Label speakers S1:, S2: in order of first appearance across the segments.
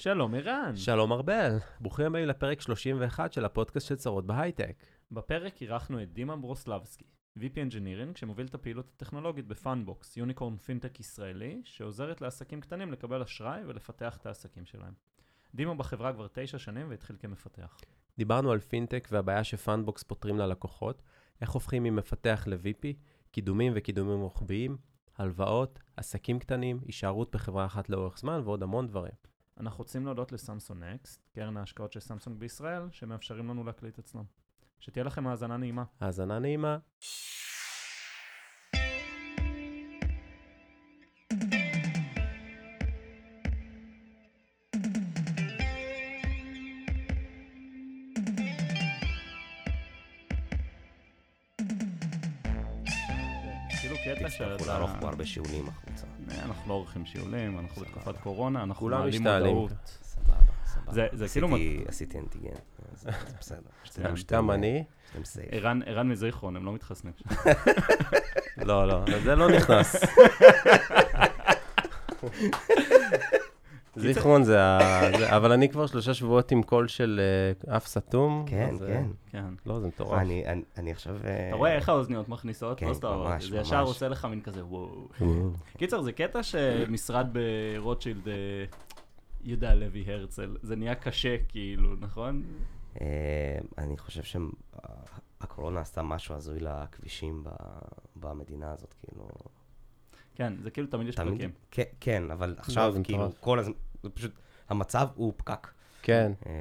S1: שלום ערן.
S2: שלום ארבל, ברוכים הבאים לפרק 31 של הפודקאסט של צרות בהייטק.
S1: בפרק אירחנו את דימה ברוסלבסקי, VP Engineering, שמוביל את הפעילות הטכנולוגית בפאנדבוקס, יוניקורן פינטק ישראלי, שעוזרת לעסקים קטנים לקבל אשראי ולפתח את העסקים שלהם. דימה בחברה כבר תשע שנים והתחיל כמפתח.
S2: דיברנו על פינטק והבעיה שפאנדבוקס פותרים ללקוחות, איך הופכים ממפתח ל-VP, קידומים וקידומים רוחביים, הלוואות, עסקים קטנים, הישארות בחברה אחת לאורך זמן ועוד המון דברים.
S1: אנחנו רוצים להודות לסמסונג נקסט, קרן ההשקעות של סמסונג בישראל, שמאפשרים לנו להקליט אצלם. שתהיה לכם האזנה נעימה.
S2: האזנה נעימה.
S1: שאתה...
S3: לערוך פה הרבה שיעולים החוצה.
S1: אה, אנחנו לא עורכים שיעולים, אנחנו. בתקופת קורונה, אנחנו מעלים. מודעות.
S3: סבבה, סבבה.
S1: זה- כאילו
S3: עשיתי- אנטיגן, בסדר.
S2: גם אני?
S3: סייף.
S1: ערן מזיכרון, הם לא מתחסנים.
S2: לא, לא, זה לא נכנס. זיכרון זה ה... זה- אבל אני כבר שלושה שבועות עם קול של אה, אף סתום.
S3: כן,
S2: אז, אה,
S3: כן.
S1: כן.
S2: לא, זה מטורף.
S3: אני- אני אני עכשיו... אה,
S1: אתה רואה איך האוזניות מכניסות?
S3: כן,
S1: לא סתם,
S3: ממש,
S1: זה ישר
S3: ממש.
S1: עושה לך מין כזה וואו. קיצר, זה קטע שמשרד ברוטשילד, יהודה לוי הרצל, זה נהיה קשה כאילו, נכון?
S3: אני חושב שהקורונה עשתה משהו הזוי לכבישים במדינה הזאת, כאילו...
S1: כן, זה כאילו תמיד יש פקקים.
S3: כן, כן, אבל עכשיו,
S2: זה
S3: כאילו. כל הזמן, זה פשוט, המצב הוא פקק.
S2: כן,
S3: אה,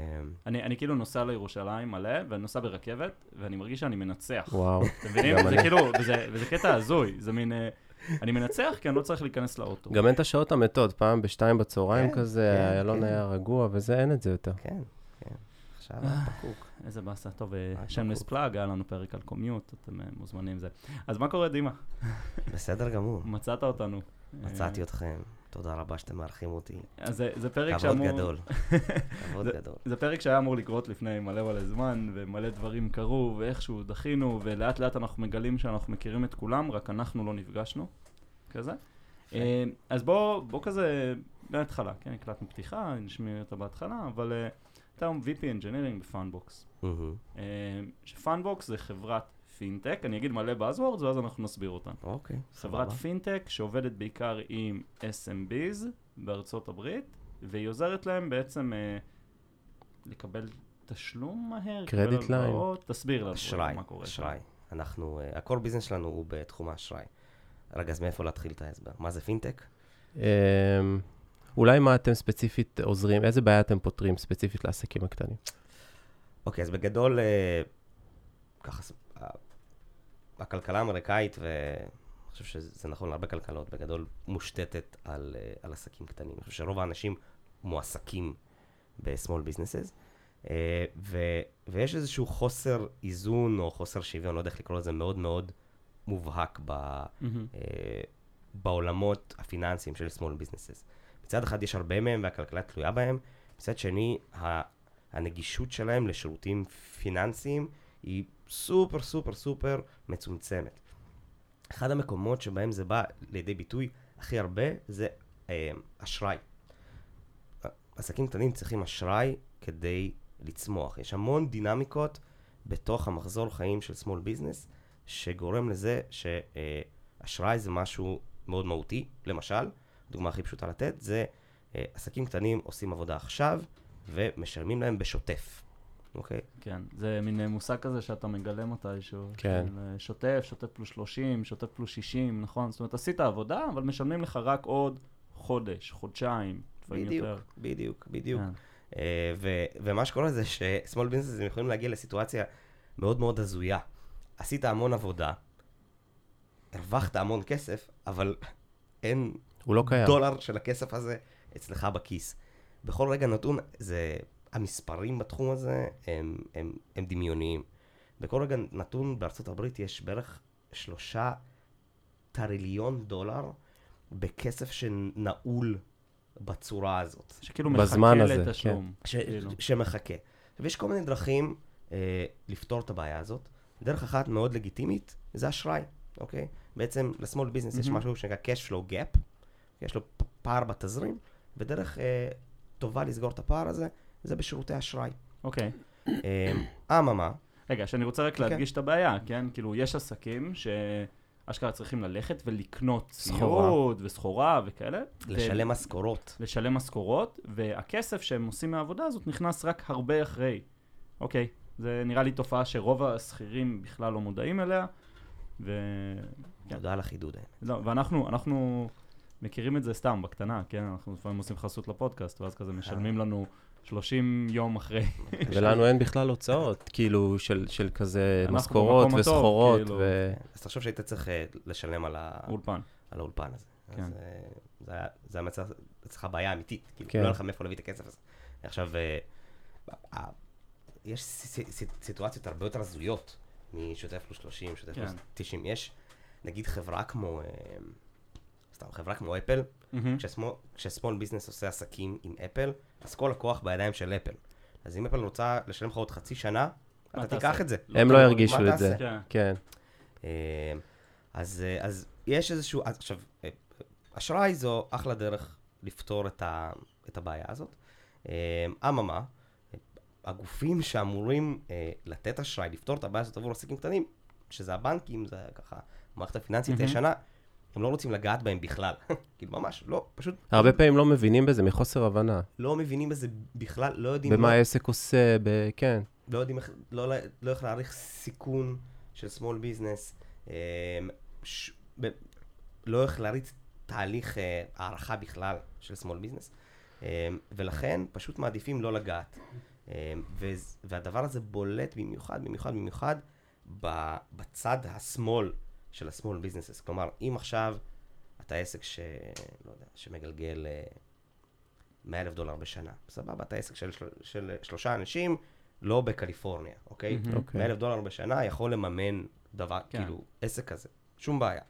S1: אני אני כאילו נוסע לירושלים מלא, ואני נוסע ברכבת, ואני מרגיש שאני מנצח.
S2: וואו.
S1: אתם מבינים? זה. כאילו, וזה וזה קטע הזוי, זה מין... אה, אני מנצח כי אני לא צריך להיכנס לאוטו.
S2: גם אין את השעות המתות, פעם בשתיים בצהריים
S3: כן,
S2: כזה,
S3: כן,
S2: איילון
S3: כן.
S2: היה רגוע, וזה, אין את זה יותר.
S3: כן, כן. עכשיו
S1: אה.
S3: פקוק.
S1: איזה באסה. טוב,
S3: אה,
S1: שמלס
S3: בקוק.
S1: פלאג, היה לנו פרק על קומיוט, אתם אה, מוזמנים זה. אז מה קורה, דימה?
S3: בסדר גמור.
S1: מצאת אותנו.
S3: מצאתי
S1: אה,
S3: אתכם. תודה רבה שאתם מארחים אותי.
S1: אז זה- זה פרק
S3: כבוד
S1: שאמור...
S3: גדול. כבוד
S1: זה-
S3: גדול.
S1: זה פרק שהיה אמור לקרות לפני מלא מלא זמן, ומלא דברים קרו, ואיכשהו דחינו, ולאט לאט אנחנו מגלים שאנחנו מכירים את כולם, רק אנחנו לא נפגשנו, כזה. אה, אז בוא, בוא כזה, מההתחלה, כן, הקלטנו פתיחה, נשמיע אותה בהתחלה, אבל אה, אתה היום VP Engineering
S3: בפאנדבוקס.
S1: אה, שפאנדבוקס זה חברת פינטק, אני אגיד מלא buzzwords ואז אנחנו נסביר אותם.
S3: אוקיי,
S1: חברת
S3: סבבה.
S1: פינטק שעובדת בעיקר עם SMBs בארצות הברית, והיא עוזרת להם בעצם אה, לקבל תשלום מהר, לקבל credit
S2: line.
S1: הלוואות, תסביר לנו
S3: אשראי,
S1: מה קורה.
S3: אשראי. אנחנו, אה, הכל ביזנס שלנו הוא בתחום האשראי. רגע, אז מאיפה להתחיל את ההסבר? מה זה פינטק?
S2: אמ, אולי מה אתם ספציפית עוזרים, איזה בעיה אתם פותרים ספציפית לעסקים הקטנים?
S3: אוקיי, אז בגדול, אה, ככה, ס- הכלכלה האמריקאית, ואני חושב שזה נכון להרבה כלכלות, בגדול מושתתת על, אה, על עסקים קטנים. אני חושב שרוב האנשים מועסקים ב-small businesses, אה, ו, ויש איזשהו חוסר איזון או חוסר שוויון, לא יודע איך לקרוא לזה, מאוד מאוד מובהק ב. אה, בעולמות הפיננסיים של small businesses. מצד אחד יש הרבה מהם והכלכלה תלויה בהם, מצד שני הנגישות שלהם לשירותים פיננסיים היא סופר סופר סופר מצומצמת. אחד המקומות שבהם זה בא לידי ביטוי הכי הרבה זה אה, אשראי. עסקים קטנים צריכים אשראי כדי לצמוח. יש המון דינמיקות בתוך המחזור חיים של small business, שגורם לזה שאשראי זה משהו מאוד מהותי. למשל, דוגמה הכי פשוטה לתת, זה אה, עסקים קטנים עושים עבודה עכשיו ומשלמים להם בשוטף, אוקיי?
S1: כן, זה מין אה, מושג כזה שאתה מגלה מתישהו.
S2: כן.
S1: אה, שוטף, שוטף פלוס 30, שוטף פלוס 60, נכון? זאת אומרת, עשית עבודה, אבל משלמים לך רק עוד חודש, חודשיים, לפעמים
S3: בדיוק,
S1: יותר.
S3: בדיוק, בדיוק.
S1: כן.
S3: ו- ומה שקורה זה ש-small businesses יכולים להגיע לסיטואציה מאוד מאוד הזויה. עשית המון עבודה, הרווחת המון כסף, אבל אין
S2: הוא לא קיים.
S3: דולר של הכסף הזה אצלך בכיס. בכל רגע נתון, זה, המספרים בתחום הזה הם, הם, הם דמיוניים. בכל רגע נתון בארצות הברית יש בערך שלושה טריליון דולר בכסף שנעול בצורה הזאת.
S1: שכאילו מחכה לתשלום.
S3: ש,
S1: כאילו.
S3: שמחכה. ויש כל מיני דרכים אה, לפתור את הבעיה הזאת. דרך אחת מאוד לגיטימית זה אשראי, אוקיי? בעצם ל-small business יש
S1: מהמם.
S3: משהו שנקרא cash flow gap, יש לו פער בתזרים, ודרך אה, טובה לסגור את הפער הזה, זה בשירותי אשראי.
S1: אוקיי.
S3: אמ, אממה,
S1: רגע, שאני רוצה רק
S3: כן.
S1: להדגיש את הבעיה, כן? כאילו, יש עסקים שאשכרה צריכים ללכת ולקנות
S2: סחורה.
S1: ציוד וסחורה וכאלה.
S3: לשלם משכורות.
S1: לשלם משכורות, והכסף שהם עושים מהעבודה הזאת נכנס רק הרבה אחרי. אוקיי, זה נראה לי תופעה שרוב השכירים בכלל לא מודעים אליה, ו... כן.
S3: תודה על החידוד.
S1: לא, ואנחנו אנחנו מכירים את זה סתם, בקטנה, כן? אנחנו לפעמים עושים חסות לפודקאסט, ואז כזה משלמים לנו 30 יום אחרי.
S2: ולנו אין בכלל הוצאות, כאילו, של, של כזה משכורות וסחורות,
S1: כאילו.
S2: ו...
S3: אז תחשוב שהיית צריך אה, לשלם על ה-
S1: אולפן.
S3: על האולפן הזה.
S1: כן.
S3: אז אה, זה היה- זה היה מצב, אצלך בעיה אמיתית. כאילו,
S2: כן.
S3: לא היה לך מאיפה להביא את הכסף הזה. עכשיו, אה, אה, יש ס- ס- ס- סיטואציות הרבה יותר הזויות משוטף פלוס 30, שוטף
S1: כן.
S3: פלוס 90. יש, נגיד, חברה כמו, אה, סתם, חברה כמו אפל,
S1: מהמם.
S3: כשסמול- ביזנס עושה עסקים עם אפל, אז כל הכוח בידיים של אפל. אז אם אפל רוצה לשלם לך עוד חצי שנה, אתה? תיקח את זה.
S2: הם לא. ירגישו את זה.
S1: כן.
S3: אה, אז, אה, אז יש איזשהו, עכשיו, אה, אשראי זו אחלה דרך לפתור את, ה, את הבעיה הזאת. אה, אממה, אה, הגופים שאמורים אה, לתת אשראי, לפתור את הבעיה הזאת עבור עסקים קטנים, שזה הבנקים, זה ככה, המערכת הפיננסית. הישנה, הם לא רוצים לגעת בהם בכלל. כאילו, ממש, לא, פשוט
S2: הרבה פעמים לא מבינים בזה מחוסר הבנה.
S3: לא מבינים בזה בכלל, לא יודעים,
S2: במה העסק עושה, ב... כן.
S3: לא יודעים איך, לא, לא איך להעריך סיכון של small business, אה, ש, ב, לא איך להריץ תהליך אה, הערכה בכלל של small business, אה, ולכן פשוט מעדיפים לא לגעת. אה, וז- והדבר הזה בולט במיוחד, במיוחד, במיוחד בצד השמאל של ה-small businesses. כלומר, אם עכשיו אתה עסק ש... לא יודע, שמגלגל אה, 100 אלף דולר בשנה, סבבה, אתה עסק של, של, של שלושה אנשים, לא בקליפורניה, אוקיי?
S1: מהמם.
S2: אוקיי.
S3: 100 אלף דולר בשנה יכול לממן דבר,
S1: כן.
S3: כאילו, עסק כזה, שום בעיה.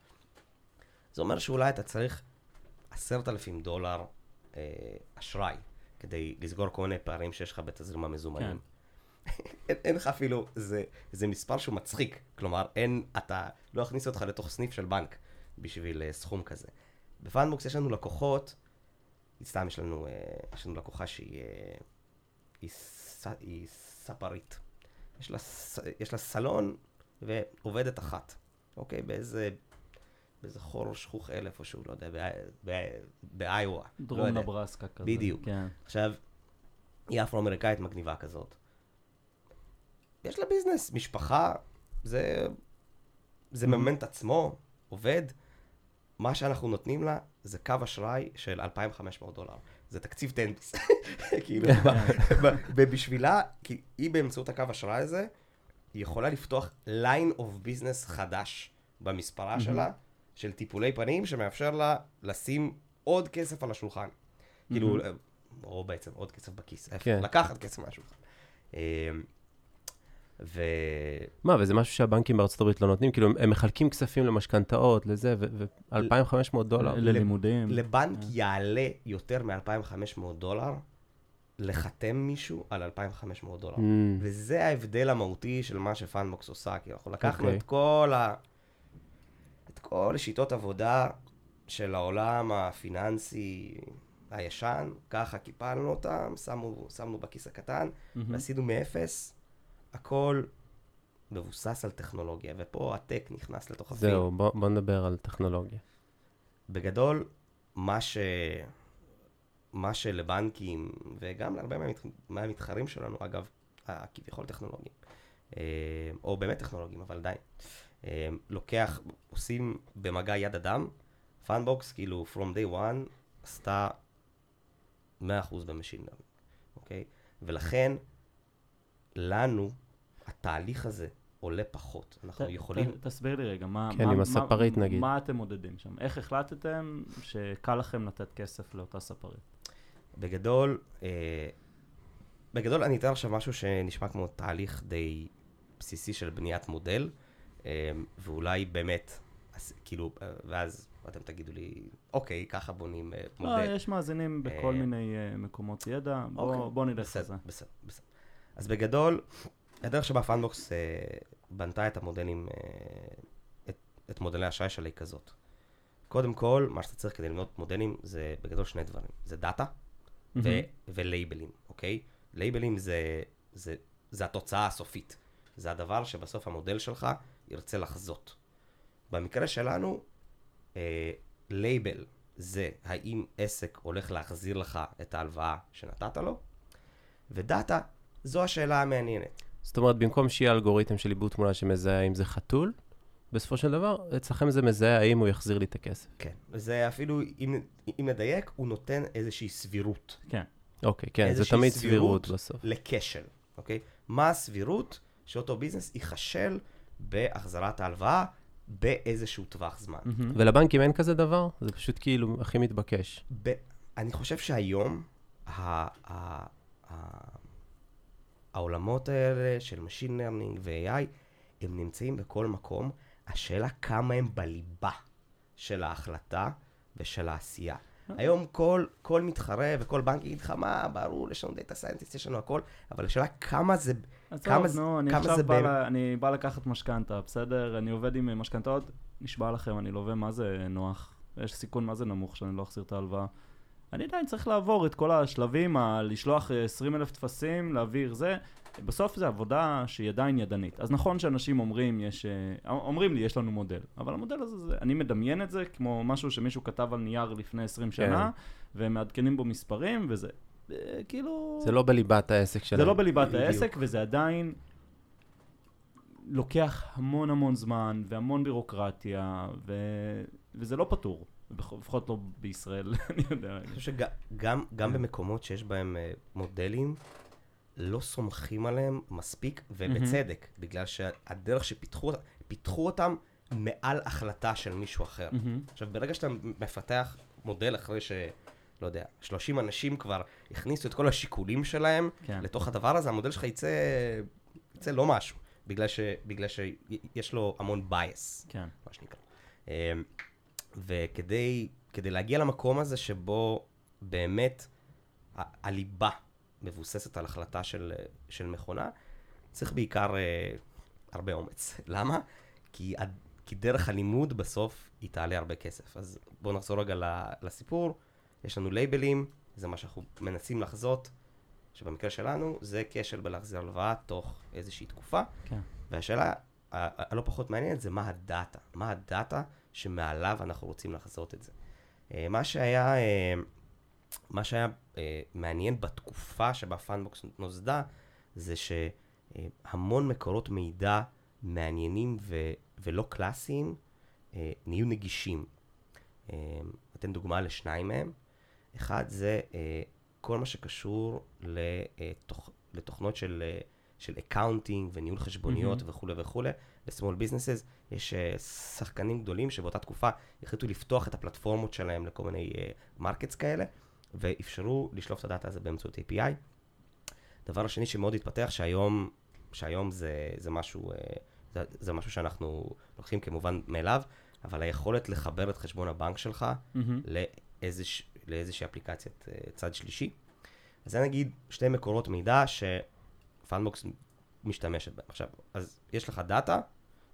S3: זה אומר שאולי אתה צריך עשרת אלפים דולר אה, אשראי, כדי לסגור כל מיני פערים שיש לך בתזרים המזומנים. אין, אין לך אפילו, זה, זה מספר שהוא מצחיק, כלומר, אין, אתה, לא יכניס אותך לתוך סניף של בנק בשביל אה, סכום כזה. בפאנבוקס יש לנו לקוחות, סתם יש לנו, אה, יש לנו לקוחה שהיא אה, היא, היא ספרית. יש לה, יש לה סלון ועובדת אחת, אוקיי? באיזה, באיזה חור שכוך אל איפשהו, לא יודע, באי- באי- באיואה. לא
S1: דרום
S3: יודע.
S1: נברסקה כזה.
S3: בדיוק.
S1: כן.
S3: עכשיו, היא אפרו-אמריקאית מגניבה כזאת. יש לה ביזנס, משפחה, זה, זה מממן את עצמו, עובד. מה שאנחנו נותנים לה זה קו אשראי של 2,500 דולר. זה תקציב טנדוס. כאילו, ובשבילה, כי היא באמצעות הקו אשראי הזה, היא יכולה לפתוח line of business חדש במספרה שלה, של טיפולי פנים, שמאפשר לה לשים עוד כסף על השולחן. כאילו, או בעצם עוד כסף בכיס,
S2: כן.
S3: לקחת כסף מהשולחן. ו...
S2: מה, וזה משהו שהבנקים בארצות הברית לא נותנים? כאילו, הם- מחלקים כספים למשכנתאות, לזה, ו-2,500 דולר.
S1: ללימודים.
S3: לבנק יעלה יותר מ-2,500 דולר לחתם מישהו על 2,500 דולר.
S2: Mm,
S3: וזה ההבדל המהותי של מה שפאנבוקס עושה, כי אנחנו לקחנו
S2: אוקיי.
S3: את כל ה... את כל שיטות עבודה של העולם הפיננסי הישן, ככה קיפלנו אותם, שמו, שמנו בכיס הקטן. ועשינו מאפס, הכל מבוסס על טכנולוגיה, ופה הטק נכנס לתוך הפילם.
S2: זהו, בוא בוא נדבר על טכנולוגיה.
S3: בגדול, מה ש... מה שלבנקים, וגם להרבה מהמת... מהמתחרים שלנו, אגב, הכביכול טכנולוגיים, אה, או באמת טכנולוגיים, אבל עדיין, אה, לוקח, עושים במגע יד אדם, Fundbox, כאילו, from day one, עשתה 100% ב machine learning, אוקיי? ולכן, לנו, התהליך הזה עולה פחות. אנחנו
S1: ת-
S3: יכולים...
S1: ת- תסביר לי רגע, מה...
S2: כן,
S1: מה-
S2: עם
S1: מה-
S2: הספרית, נגיד.
S1: מה אתם מודדים שם? איך החלטתם שקל לכם לתת כסף לאותה ספרית?
S3: בגדול, אה, בגדול אני אתן עכשיו משהו שנשמע כמו תהליך די בסיסי של בניית מודל, אה, ואולי באמת, אז, כאילו, אה, ואז אתם תגידו לי, אוקיי, ככה בונים אה,
S1: לא,
S3: מודל.
S1: יש מאזינים בכל
S3: אה,
S1: מיני אה, מקומות ידע,
S3: אוקיי,
S1: בוא- נלך לזה.
S3: בסדר, בסדר. אז בגדול, הדרך שבה Fundbox אה, בנתה את המודלים, אה, את, את מודלי האשראי שלה היא כזאת. קודם כל, מה שאתה צריך כדי לבנות מודלים זה בגדול שני דברים. זה דאטה, ו-
S1: מהמם.
S3: ולייבלים, אוקיי? לייבלים זה, זה, זה התוצאה הסופית. זה הדבר שבסוף המודל שלך ירצה לחזות. במקרה שלנו, אה, לייבל זה האם עסק הולך להחזיר לך את ההלוואה שנתת לו, ודאטה זו השאלה המעניינת.
S2: זאת אומרת, במקום שיהיה אלגוריתם של עיבוד תמונה שמזהה אם זה חתול, בסופו של דבר, אצלכם זה מזהה האם הוא יחזיר לי את הכסף.
S3: כן. זה אפילו, אם, אם נדייק, הוא נותן איזושהי סבירות
S1: כן.
S2: אוקיי, כן, זה תמיד
S3: סבירות.
S2: סבירות בסוף.
S3: לכשל, אוקיי? מה הסבירות שאותו ביזנס ייכשל בהחזרת ההלוואה באיזשהו טווח זמן?
S1: מהמם.
S2: ולבנקים אין כזה דבר? זה פשוט כאילו הכי מתבקש.
S3: ב- אני חושב שהיום ה- ה- ה- העולמות האלה של Machine Learning ו-AI, הם נמצאים בכל מקום. השאלה כמה הם בליבה של ההחלטה ושל העשייה. היום כל, כל מתחרה וכל בנק יגיד לך, מה, ברור, יש לנו data scientist, יש לנו הכל, אבל השאלה כמה זה... כמה זה-
S1: נו, אני
S3: כמה
S1: עכשיו בא, לה- אני בא לקחת משכנתה, בסדר? אני עובד עם משכנתאות, נשבע לכם, אני לווה מה זה נוח. יש סיכון מה זה נמוך שאני לא אחזיר את ההלוואה. אני עדיין צריך לעבור את כל השלבים, ה- לשלוח 20 אלף טפסים, להעביר זה. בסוף זה עבודה שהיא עדיין ידנית. אז נכון שאנשים אומרים, יש, אה, אומרים לי, יש לנו מודל, אבל המודל הזה, זה, אני מדמיין את זה כמו משהו שמישהו כתב על נייר לפני 20 שנה, והם מעדכנים בו מספרים, וזה אה, כאילו...
S2: זה לא בליבת העסק שלהם.
S1: זה לא בליבת
S3: בדיוק.
S1: העסק, וזה עדיין לוקח המון המון זמן, והמון בירוקרטיה, ו... וזה לא פתור. לפחות לא בישראל, אני יודע.
S3: אני חושב שגם גם במקומות שיש בהם אה, מודלים, לא סומכים עליהם מספיק, ובצדק, בגלל שהדרך שפיתחו פיתחו אותם מעל החלטה של מישהו אחר. עכשיו, ברגע שאתה מפתח מודל אחרי ש... לא יודע, 30 אנשים כבר הכניסו את כל השיקולים שלהם
S1: כן.
S3: לתוך הדבר הזה, המודל שלך יצא, יצא לא משהו, בגלל, ש, בגלל שיש לו המון bias.
S1: כן.
S3: מה שנקרא. וכדי כדי להגיע למקום הזה שבו באמת ה- הליבה מבוססת על החלטה של, של מכונה, צריך בעיקר אה, הרבה אומץ. למה? כי, כי דרך הלימוד בסוף היא תעלה הרבה כסף. אז בואו נחזור רגע לסיפור. יש לנו לייבלים, זה מה שאנחנו מנסים לחזות, שבמקרה שלנו זה כשל בלהחזיר הלוואה תוך איזושהי תקופה.
S1: כן.
S3: והשאלה הלא פחות מעניינת זה מה הדאטה, מה הדאטה שמעליו אנחנו רוצים לחזות את זה. אה, מה שהיה, אה, מה שהיה אה, מעניין בתקופה שבה Fundbox נוסדה, זה שהמון מקורות מידע מעניינים ו- ולא קלאסיים נהיו נגישים. אתן דוגמה לשניים מהם. אחד זה כל מה שקשור לתוכ... לתוכנות של, של accounting וניהול חשבוניות
S1: מהמם.
S3: וכולי וכולי. ב-small businesses יש אה, שחקנים גדולים שבאותה תקופה החליטו לפתוח את הפלטפורמות שלהם לכל מיני markets כאלה, ואפשרו לשלוף את הדאטה הזה באמצעות API. דבר השני שמאוד התפתח, שהיום, שהיום זה, זה, משהו, אה, זה, זה משהו שאנחנו לוקחים כמובן מאליו, אבל היכולת לחבר את חשבון הבנק שלך
S1: מהמם.
S3: לאיזוש, לאיזושהי אפליקציית אה, צד שלישי. אז זה נגיד שתי מקורות מידע ש Fundbox משתמשת בהם. עכשיו, אז יש לך דאטה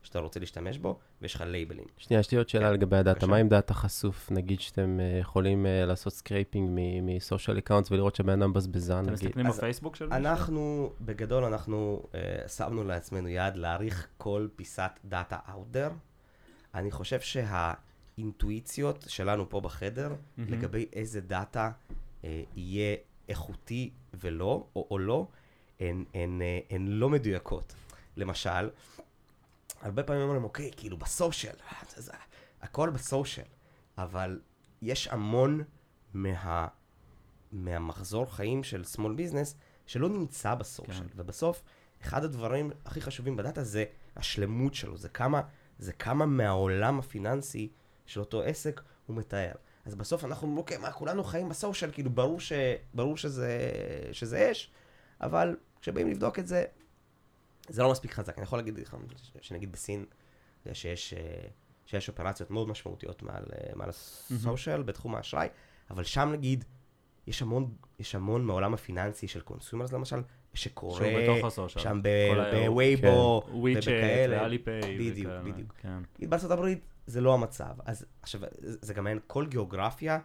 S3: שאתה רוצה להשתמש בו, ויש לך לייבלים.
S2: שנייה, יש לי עוד שאלה
S3: כן,
S2: לגבי הדאטה. מה עם דאטה חשוף? נגיד שאתם אה, יכולים אה, לעשות scraping מ social accounts ולראות שהבן אדם בזבזן,
S1: אתם
S2: נגיד.
S1: מסתכלים
S3: אז
S1: בפייסבוק של מישהו?
S3: אנחנו, בגדול, אנחנו אה, שמנו לעצמנו יעד להעריך כל פיסת דאטה out there. אני חושב שהאינטואיציות שלנו פה בחדר. לגבי איזה דאטה uh, יהיה איכותי ולא, או, או לא, הן, הן, אה, הן לא מדויקות. למשל, הרבה פעמים אומרים, אוקיי, כאילו בסושיאל, אה, הכל בסושיאל, אבל יש המון מה, מהמחזור חיים של small business שלא נמצא בסושיאל,
S1: כן.
S3: ובסוף, אחד הדברים הכי חשובים בדאטה זה השלמות שלו, זה כמה, זה כמה מהעולם הפיננסי של אותו עסק הוא מתאר. אז בסוף אנחנו אומרים, אוקיי, מה, כולנו חיים בסושיאל, כאילו ברור, ש, ברור שזה, שזה אש, אבל כשבאים לבדוק את זה, זה לא מספיק חזק. אני יכול להגיד לך, שנגיד בסין, שיש, אה, שיש אופרציות מאוד משמעותיות מעל, אה, מעל הסושיאל בתחום האשראי, אבל שם נגיד, יש המון, יש המון מהעולם הפיננסי של consumers למשל, שקורה. שם
S1: ב
S3: Weibo,
S1: WeChat,
S3: ובכאלה. בדיוק, בדיוק.
S1: כן.
S3: בארצות הברית זה לא המצב. אז עכשיו, זה גם אין, כל גיאוגרפיה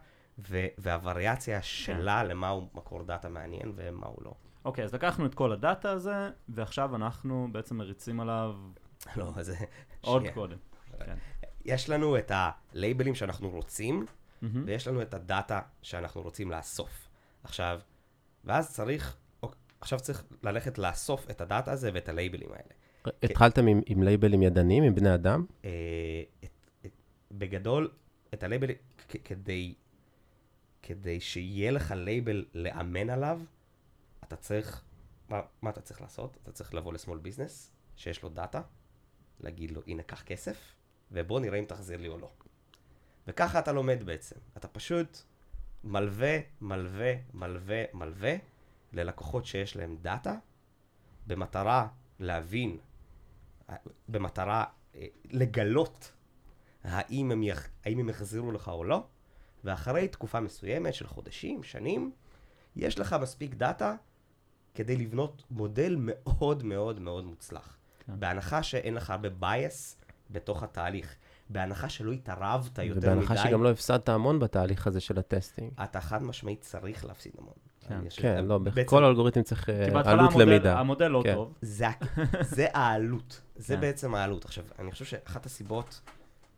S3: והווריאציה שלה למה הוא מקור דאטה מעניין ומה הוא לא.
S1: אוקיי, אז לקחנו את כל הדאטה הזה, ועכשיו אנחנו בעצם מריצים עליו
S3: לא, אז...
S1: עוד
S3: שנייה.
S1: קודם. כן.
S3: יש לנו את הלייבלים שאנחנו רוצים,
S1: מהמם.
S3: ויש לנו את הדאטה שאנחנו רוצים לאסוף. עכשיו, ואז צריך, עכשיו צריך ללכת לאסוף את הדאטה הזה ואת הלייבלים האלה.
S2: התחלתם עם, עם לייבלים ידניים, עם בני אדם?
S3: אה, את, את, בגדול, את הלייבל, כ- כדי, כדי שיהיה לך לייבל לאמן עליו, אתה צריך, מה, מה אתה צריך לעשות? אתה צריך לבוא ל small business, שיש לו דאטה, להגיד לו, הנה, קח כסף, ובוא נראה אם תחזיר לי או לא. וככה אתה לומד בעצם. אתה פשוט מלווה, מלווה, מלווה, מלווה ללקוחות שיש להם דאטה, במטרה להבין, במטרה אה, לגלות האם הם, יח... האם הם יחזירו לך או לא, ואחרי תקופה מסוימת של חודשים, שנים, יש לך מספיק דאטה כדי לבנות מודל מאוד מאוד מאוד מוצלח.
S1: כן.
S3: בהנחה שאין לך הרבה bias בתוך התהליך, בהנחה שלא התערבת יותר מדי,
S2: ובהנחה שגם לא הפסדת המון בתהליך הזה של הטסטינג.
S3: אתה חד משמעית צריך להפסיד המון.
S1: כן.
S2: כן, לא,
S3: בעצם-
S2: בכל האלגוריתם צריך אה,
S1: כי
S2: עלות
S1: המודל-
S2: למידה.
S1: המודל לא
S2: כן.
S1: טוב.
S3: זה, זה העלות, זה
S1: כן.
S3: בעצם העלות. עכשיו, אני חושב שאחת הסיבות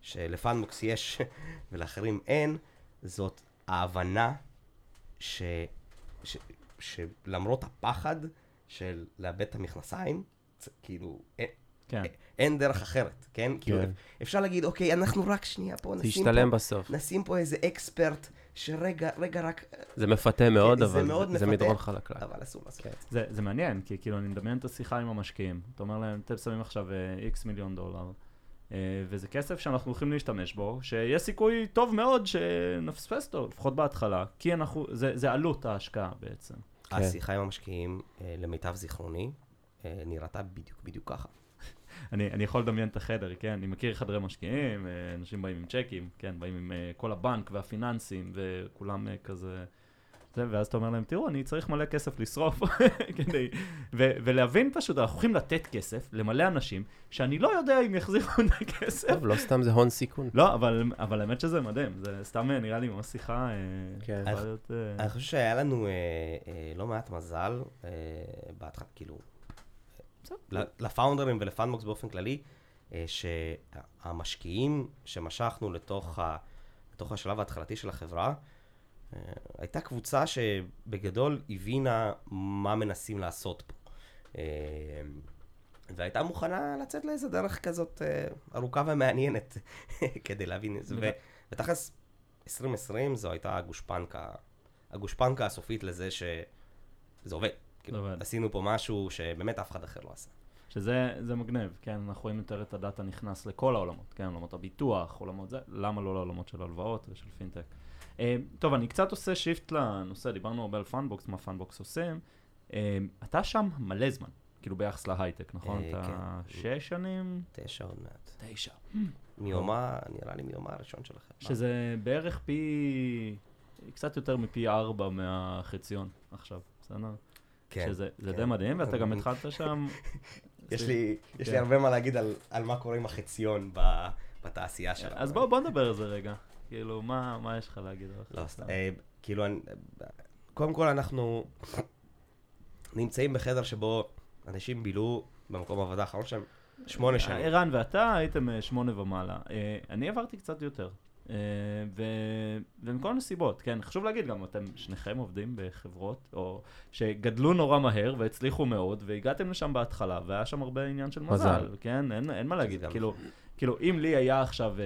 S3: שלפאנבוקס יש ולאחרים אין, זאת ההבנה ש, ש, שלמרות הפחד של לאבד את המכנסיים, זה כאילו, אין,
S1: כן.
S3: אין דרך אחרת, כן? כאילו,
S2: כן.
S3: אפשר להגיד, אוקיי, אנחנו רק שנייה פה,
S2: זה
S3: נשים
S2: ישתלם
S3: פה,
S2: בסוף.
S3: נשים פה איזה אקספרט, שרגע, רגע רק,
S2: זה מפתה מאוד,
S3: זה
S2: אבל
S3: מאוד
S2: זה- זה
S3: מפתה.
S2: מדרון חלקלק.
S3: אבל אסור לעשות את זה.
S1: זה, זה מעניין, כי כאילו אני מדמיין את השיחה עם המשקיעים. אתה אומר להם, אתם שמים עכשיו איקס מיליון דולר, אה, וזה כסף שאנחנו הולכים להשתמש בו, שיש סיכוי טוב מאוד שנפספס אותו, לפחות בהתחלה, כי אנחנו, זה, זה עלות ההשקעה בעצם.
S2: כן.
S3: השיחה עם המשקיעים, אה, למיטב זיכרוני, אה, נראתה בדיוק בדיוק ככה.
S1: אני, אני יכול לדמיין את החדר, כן? אני מכיר חדרי משקיעים, אה, אנשים באים עם צ'קים, כן? באים עם כל הבנק והפיננסים, וכולם כזה... זה, ואז אתה אומר להם, תראו, אני צריך מלא כסף לשרוף, כדי... ו- ולהבין פשוט, אנחנו הולכים לתת כסף למלא אנשים, שאני לא יודע אם יחזירו את הכסף.
S2: טוב, לא סתם זה הון סיכון.
S1: לא, אבל, אבל האמת שזה מדהים, זה סתם אה, נראה לי ממש שיחה... אה,
S2: כן.
S1: אה,
S3: אני חושב שהיה לנו אה, אה, לא מעט מזל אה, בהתחלה, כאילו, לפאונדרים ולפאנבוקס באופן כללי, אה, שהמשקיעים שמשכנו לתוך, ה, לתוך השלב ההתחלתי של החברה, הייתה קבוצה שבגדול הבינה מה מנסים לעשות פה. אה, והייתה מוכנה לצאת לאיזה דרך כזאת אה, ארוכה ומעניינת כדי להבין את זה. ותכלס, 2020 זו הייתה הגושפנקה, הגושפנקה הסופית לזה שזה עובד. כאילו,
S1: עובד.
S3: עשינו פה משהו שבאמת אף אחד אחר לא עשה.
S1: שזה זה מגניב, כן, אנחנו רואים יותר את הדאטה נכנס לכל העולמות, כן, עולמות הביטוח, עולמות זה, למה לא לעולמות של הלוואות ושל פינטק. אה, טוב, אני קצת עושה shift לנושא, דיברנו הרבה על Fundbox, מה Fundbox עושים. אה, אתה שם מלא זמן, כאילו ביחס להייטק, נכון?
S3: אה,
S1: אתה
S3: כן.
S1: שש שנים?
S3: תשע עוד מעט.
S1: תשע.
S3: מיומה, נראה לי מיומה הראשון שלכם.
S1: שזה בערך פי, קצת יותר מפי ארבע מהחציון עכשיו, בסדר?
S3: כן.
S1: שזה זה
S3: כן.
S1: די מדהים, ואתה גם התחלת שם...
S3: יש לי, יש
S1: כן.
S3: לי הרבה מה להגיד על, על מה קורה עם החציון ב, בתעשייה שלנו.
S1: אז בוא, בוא נדבר על זה רגע. כאילו, מה, מה יש לך להגיד על
S3: לא,
S1: סתם?
S3: אה, כאילו, אני, קודם כל אנחנו נמצאים בחדר שבו אנשים בילו במקום העבודה האחרון שלהם שמונה שנים.
S1: ערן ואתה הייתם אה, שמונה ומעלה. אה, אני עברתי קצת יותר. אה, ו- ומכל מיני סיבות, כן, חשוב להגיד גם, אתם שניכם עובדים בחברות, או שגדלו נורא מהר והצליחו מאוד, והגעתם לשם בהתחלה, והיה שם הרבה עניין של מזל,
S2: מזל.
S1: כן, אין, אין מה להגיד, כאילו, כאילו, אם לי היה עכשיו אה,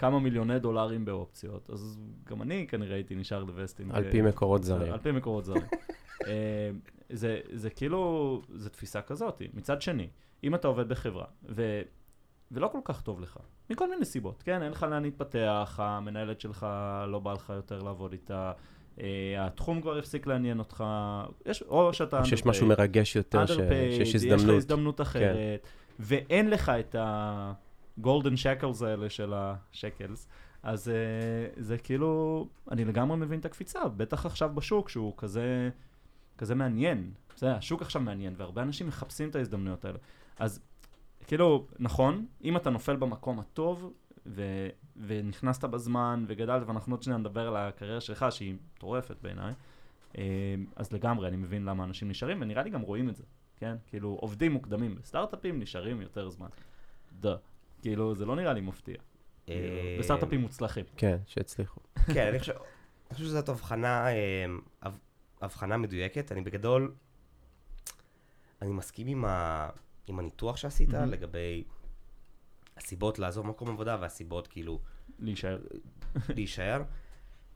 S1: כמה מיליוני דולרים באופציות, אז גם אני כנראה הייתי נשאר לווסטינג.
S2: על
S1: אה,
S2: פי מקורות זרים.
S1: על פי מקורות זרים. אה, זה, זה כאילו, זו תפיסה כזאת. מצד שני, אם אתה עובד בחברה, ו, ולא כל כך טוב לך, מכל מיני סיבות, כן? אין לך לאן להתפתח, המנהלת שלך לא בא לך יותר לעבוד איתה, אה, התחום כבר הפסיק לעניין אותך, יש, או שאתה...
S2: או שיש משהו מרגש יותר, ש- שיש
S1: יש לך
S2: הזדמנות.
S1: הזדמנות אחרת, ואין לך את ה-golden shackles האלה של השקלס, אז uh, זה כאילו, אני לגמרי מבין את הקפיצה, בטח עכשיו בשוק שהוא כזה, כזה מעניין. זה, השוק עכשיו מעניין, והרבה אנשים מחפשים את ההזדמנויות האלה. אז כאילו, נכון, אם אתה נופל במקום הטוב, ו, ונכנסת בזמן, וגדלת, ואנחנו עוד שניה נדבר על הקריירה שלך, שהיא מטורפת בעיניי, אה, אז לגמרי, אני מבין למה אנשים נשארים, ונראה לי גם רואים את זה, כן? כאילו, עובדים מוקדמים בסטארט-אפים נשארים יותר זמן. דה. כאילו, זה לא נראה לי מפתיע. כאילו,
S3: אה,
S1: בסטארט-אפים מוצלחים.
S2: כן, שהצליחו.
S3: כן, אני חושב, שזאת הבחנה, אב- הבחנה מדויקת. אני בגדול, אני מסכים עם, ה, עם הניתוח שעשית
S1: מהמם.
S3: לגבי הסיבות לעזוב מקום עבודה והסיבות כאילו
S1: להישאר.
S3: להישאר.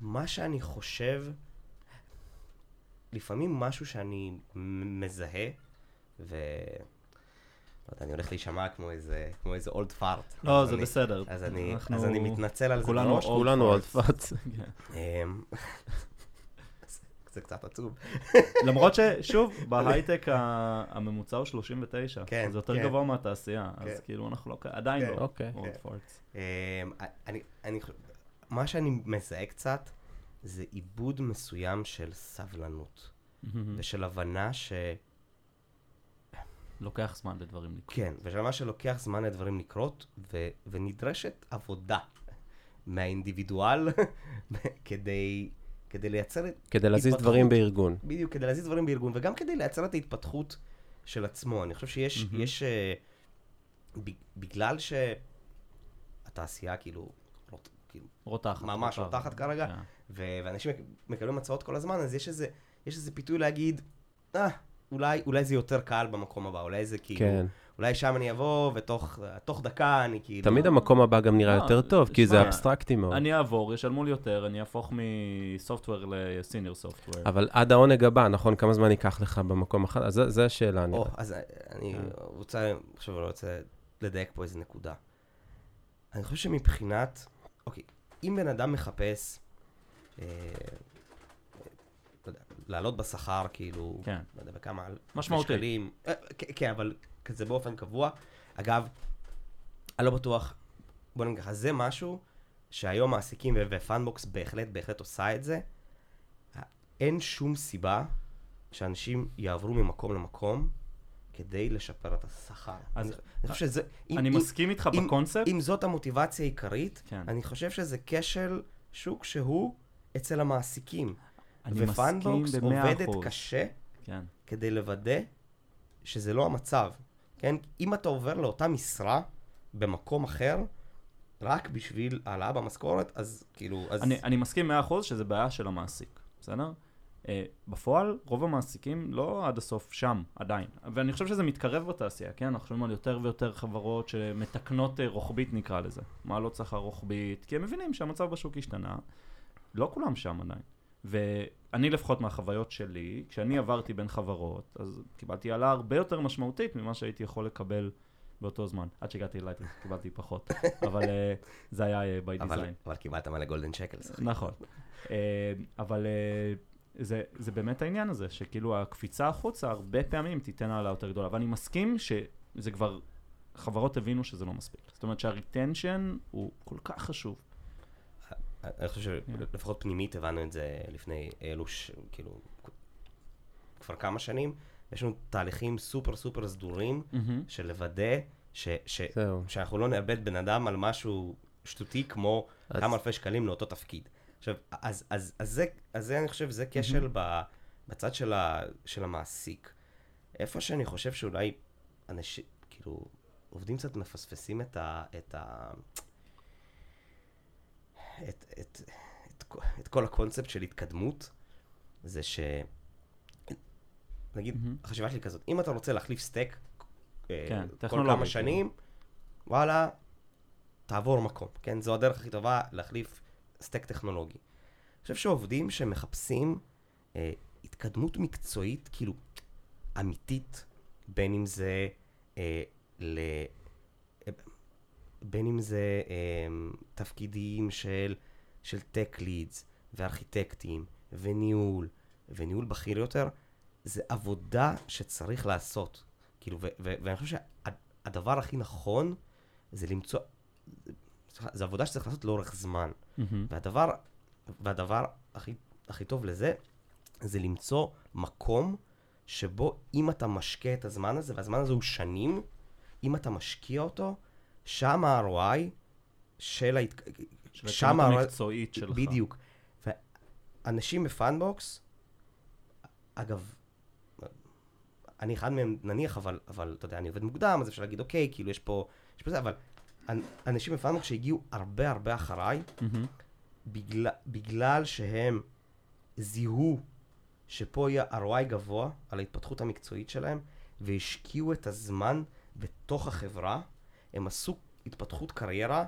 S3: מה שאני חושב, לפעמים משהו שאני מזהה, ו... לא יודע, אני הולך להישמע כמו איזה, כמו איזה אולד פארט.
S1: לא,
S3: אז
S1: זה
S3: אני-
S1: בסדר.
S3: אז אני,
S1: אנחנו-
S3: אז אני מתנצל על זה
S1: כולנו
S3: מראש.
S1: old
S2: כולנו.
S1: כן.
S3: אמ, זה קצת עצוב.
S1: למרות ששוב, בהייטק הממוצע הוא 39,
S3: כן,
S1: זה יותר
S3: כן.
S1: גבוה מהתעשייה, אז
S3: כן.
S1: כאילו אנחנו לא, עדיין
S3: כן.
S1: לא.
S2: אוקיי.
S3: כן.
S1: farts.
S3: אמ, אני, אני, חושב- מה שאני מזהה קצת, זה עיבוד מסוים של סבלנות. ושל הבנה ש...
S1: לוקח זמן לדברים לקרות.
S3: כן, ושל מה שלוקח זמן לדברים לקרות, ו, ונדרשת עבודה מהאינדיבידואל כדי, כדי לייצר את...
S2: כדי להזיז
S3: התפתחות.
S2: דברים בארגון.
S3: בדיוק, כדי להזיז דברים בארגון, וגם כדי לייצר את ההתפתחות של עצמו. אני חושב שיש,
S1: מהמם.
S3: יש... אה, ב- בגלל שהתעשייה כאילו... רוט- כאילו
S1: רותחת.
S3: ממש רותחת כרגע.
S1: כן.
S3: ו- ואנשים מק- מקבלים הצעות כל הזמן, אז יש איזה, יש איזה פיתוי להגיד, אה, אולי, אולי זה יותר קל במקום הבא, אולי זה כאילו,
S2: כן.
S3: אולי שם אני אבוא, ותוך תוך דקה אני כאילו...
S2: תמיד המקום הבא גם נראה
S1: לא,
S2: יותר טוב, כי זה אבסטרקטי מאוד.
S1: אני אעבור, ישלמו לי יותר, אני אהפוך מסופטוור לסיניור סופטוור.
S2: אבל עד העונג הבא, נכון? כמה זמן ייקח לך במקום אחד? אז זה- זה השאלה, נראה.
S3: או, אז אני
S1: כן.
S3: רוצה, עכשיו אני רוצה לדייק פה איזה נקודה. אני חושב שמבחינת, אוקיי, אם בן אדם מחפש, אה, לעלות בשכר, כאילו,
S1: כן.
S3: לא יודע בכמה,
S1: משמעותי.
S3: שקלים, אה, כן, כן, אבל כזה באופן קבוע. אגב, אני לא בטוח, בוא נגיד ככה, זה משהו שהיום מעסיקים, ופאנבוקס בהחלט, בהחלט עושה את זה. אין שום סיבה שאנשים יעברו ממקום למקום כדי לשפר את השכר.
S1: אז-
S3: אני, אני חושב שזה... אם,
S1: אני
S3: אם,
S1: מסכים איתך
S3: אם-
S1: בקונספט,
S3: אם זאת המוטיבציה העיקרית,
S1: כן.
S3: אני חושב שזה כשל שוק שהוא אצל המעסיקים.
S1: אני מסכים
S3: ופאנבוקס עובדת. קשה
S1: כן.
S3: כדי לוודא שזה לא המצב, כן? אם אתה עובר לאותה משרה במקום אחר, רק בשביל העלאה במשכורת, אז כאילו, אז...
S1: אני, אני מסכים 100% שזה בעיה של המעסיק, בסדר? Uh, בפועל, רוב המעסיקים לא עד הסוף שם, עדיין. ואני חושב שזה מתקרב בתעשייה, כן? אנחנו חושבים על יותר ויותר חברות שמתקנות uh, רוחבית, נקרא לזה. מעלות שכר רוחבית, כי הם מבינים שהמצב בשוק השתנה. לא כולם שם עדיין. ואני לפחות מהחוויות שלי, כשאני עברתי בין חברות, אז קיבלתי העלאה הרבה יותר משמעותית ממה שהייתי יכול לקבל באותו זמן. עד שהגעתי ל Lightricks קיבלתי פחות, אבל אה, זה היה אה, by
S3: אבל,
S1: design.
S3: אבל קיבלת מלא golden. אחי.
S1: נכון. אה, אבל אה, זה, זה באמת העניין הזה, שכאילו הקפיצה החוצה הרבה פעמים תיתן העלאה יותר גדולה. ואני מסכים שזה כבר, חברות הבינו שזה לא מספיק. זאת אומרת שה retention הוא כל כך חשוב.
S3: אני חושב שלפחות פנימית הבנו את זה לפני אלו, ש... כאילו, כבר כמה שנים. יש לנו תהליכים סופר סופר סדורים של לוודא ש... ש...
S2: זהו.
S3: שאנחנו לא נאבד בן אדם על משהו שטותי כמו
S2: אז-
S3: כמה אלפי שקלים לאותו תפקיד. עכשיו, אז, אז, אז, זה, אז זה, אני חושב, זה כשל בצד של, ה, של המעסיק. איפה שאני חושב שאולי אנשים, כאילו, עובדים קצת מפספסים את ה... את ה... את, את, את, את כל הקונספט של התקדמות, זה ש... נגיד,
S1: מהמם.
S3: החשיבה שלי כזאת, אם אתה רוצה להחליף stack אה,
S1: כן,
S3: כל כמה שנים, וואלה, תעבור מקום, כן? זו הדרך הכי טובה להחליף stack טכנולוגי. אני חושב שעובדים שמחפשים אה, התקדמות מקצועית, כאילו, אמיתית, בין אם זה אה, ל... בין אם זה אה, תפקידים של, של tech leads וארכיטקטים וניהול וניהול בכיר יותר, זה עבודה שצריך לעשות. כאילו, ו- ו- ואני חושב שהדבר הכי נכון זה למצוא, זה עבודה שצריך לעשות לאורך זמן.
S1: מהמם.
S3: והדבר, והדבר הכי, הכי טוב לזה, זה למצוא מקום שבו אם אתה משקיע את הזמן הזה, והזמן הזה הוא שנים, אם אתה משקיע אותו, שם ה-ROI של ההת...
S1: של
S3: שם הר-
S1: המקצועית שלך.
S3: בדיוק. ואנשים בפאנבוקס, אגב, אני אחד מהם נניח, אבל, אבל אתה יודע, אני עובד מוקדם, אז אפשר להגיד, אוקיי, כאילו יש פה, יש פה זה, אבל אנ- אנשים בפאנבוקס שהגיעו הרבה הרבה אחריי,
S1: מהמם.
S3: בגלל, בגלל שהם זיהו שפה יהיה ROI גבוה על ההתפתחות המקצועית שלהם, והשקיעו את הזמן בתוך החברה, הם עשו התפתחות קריירה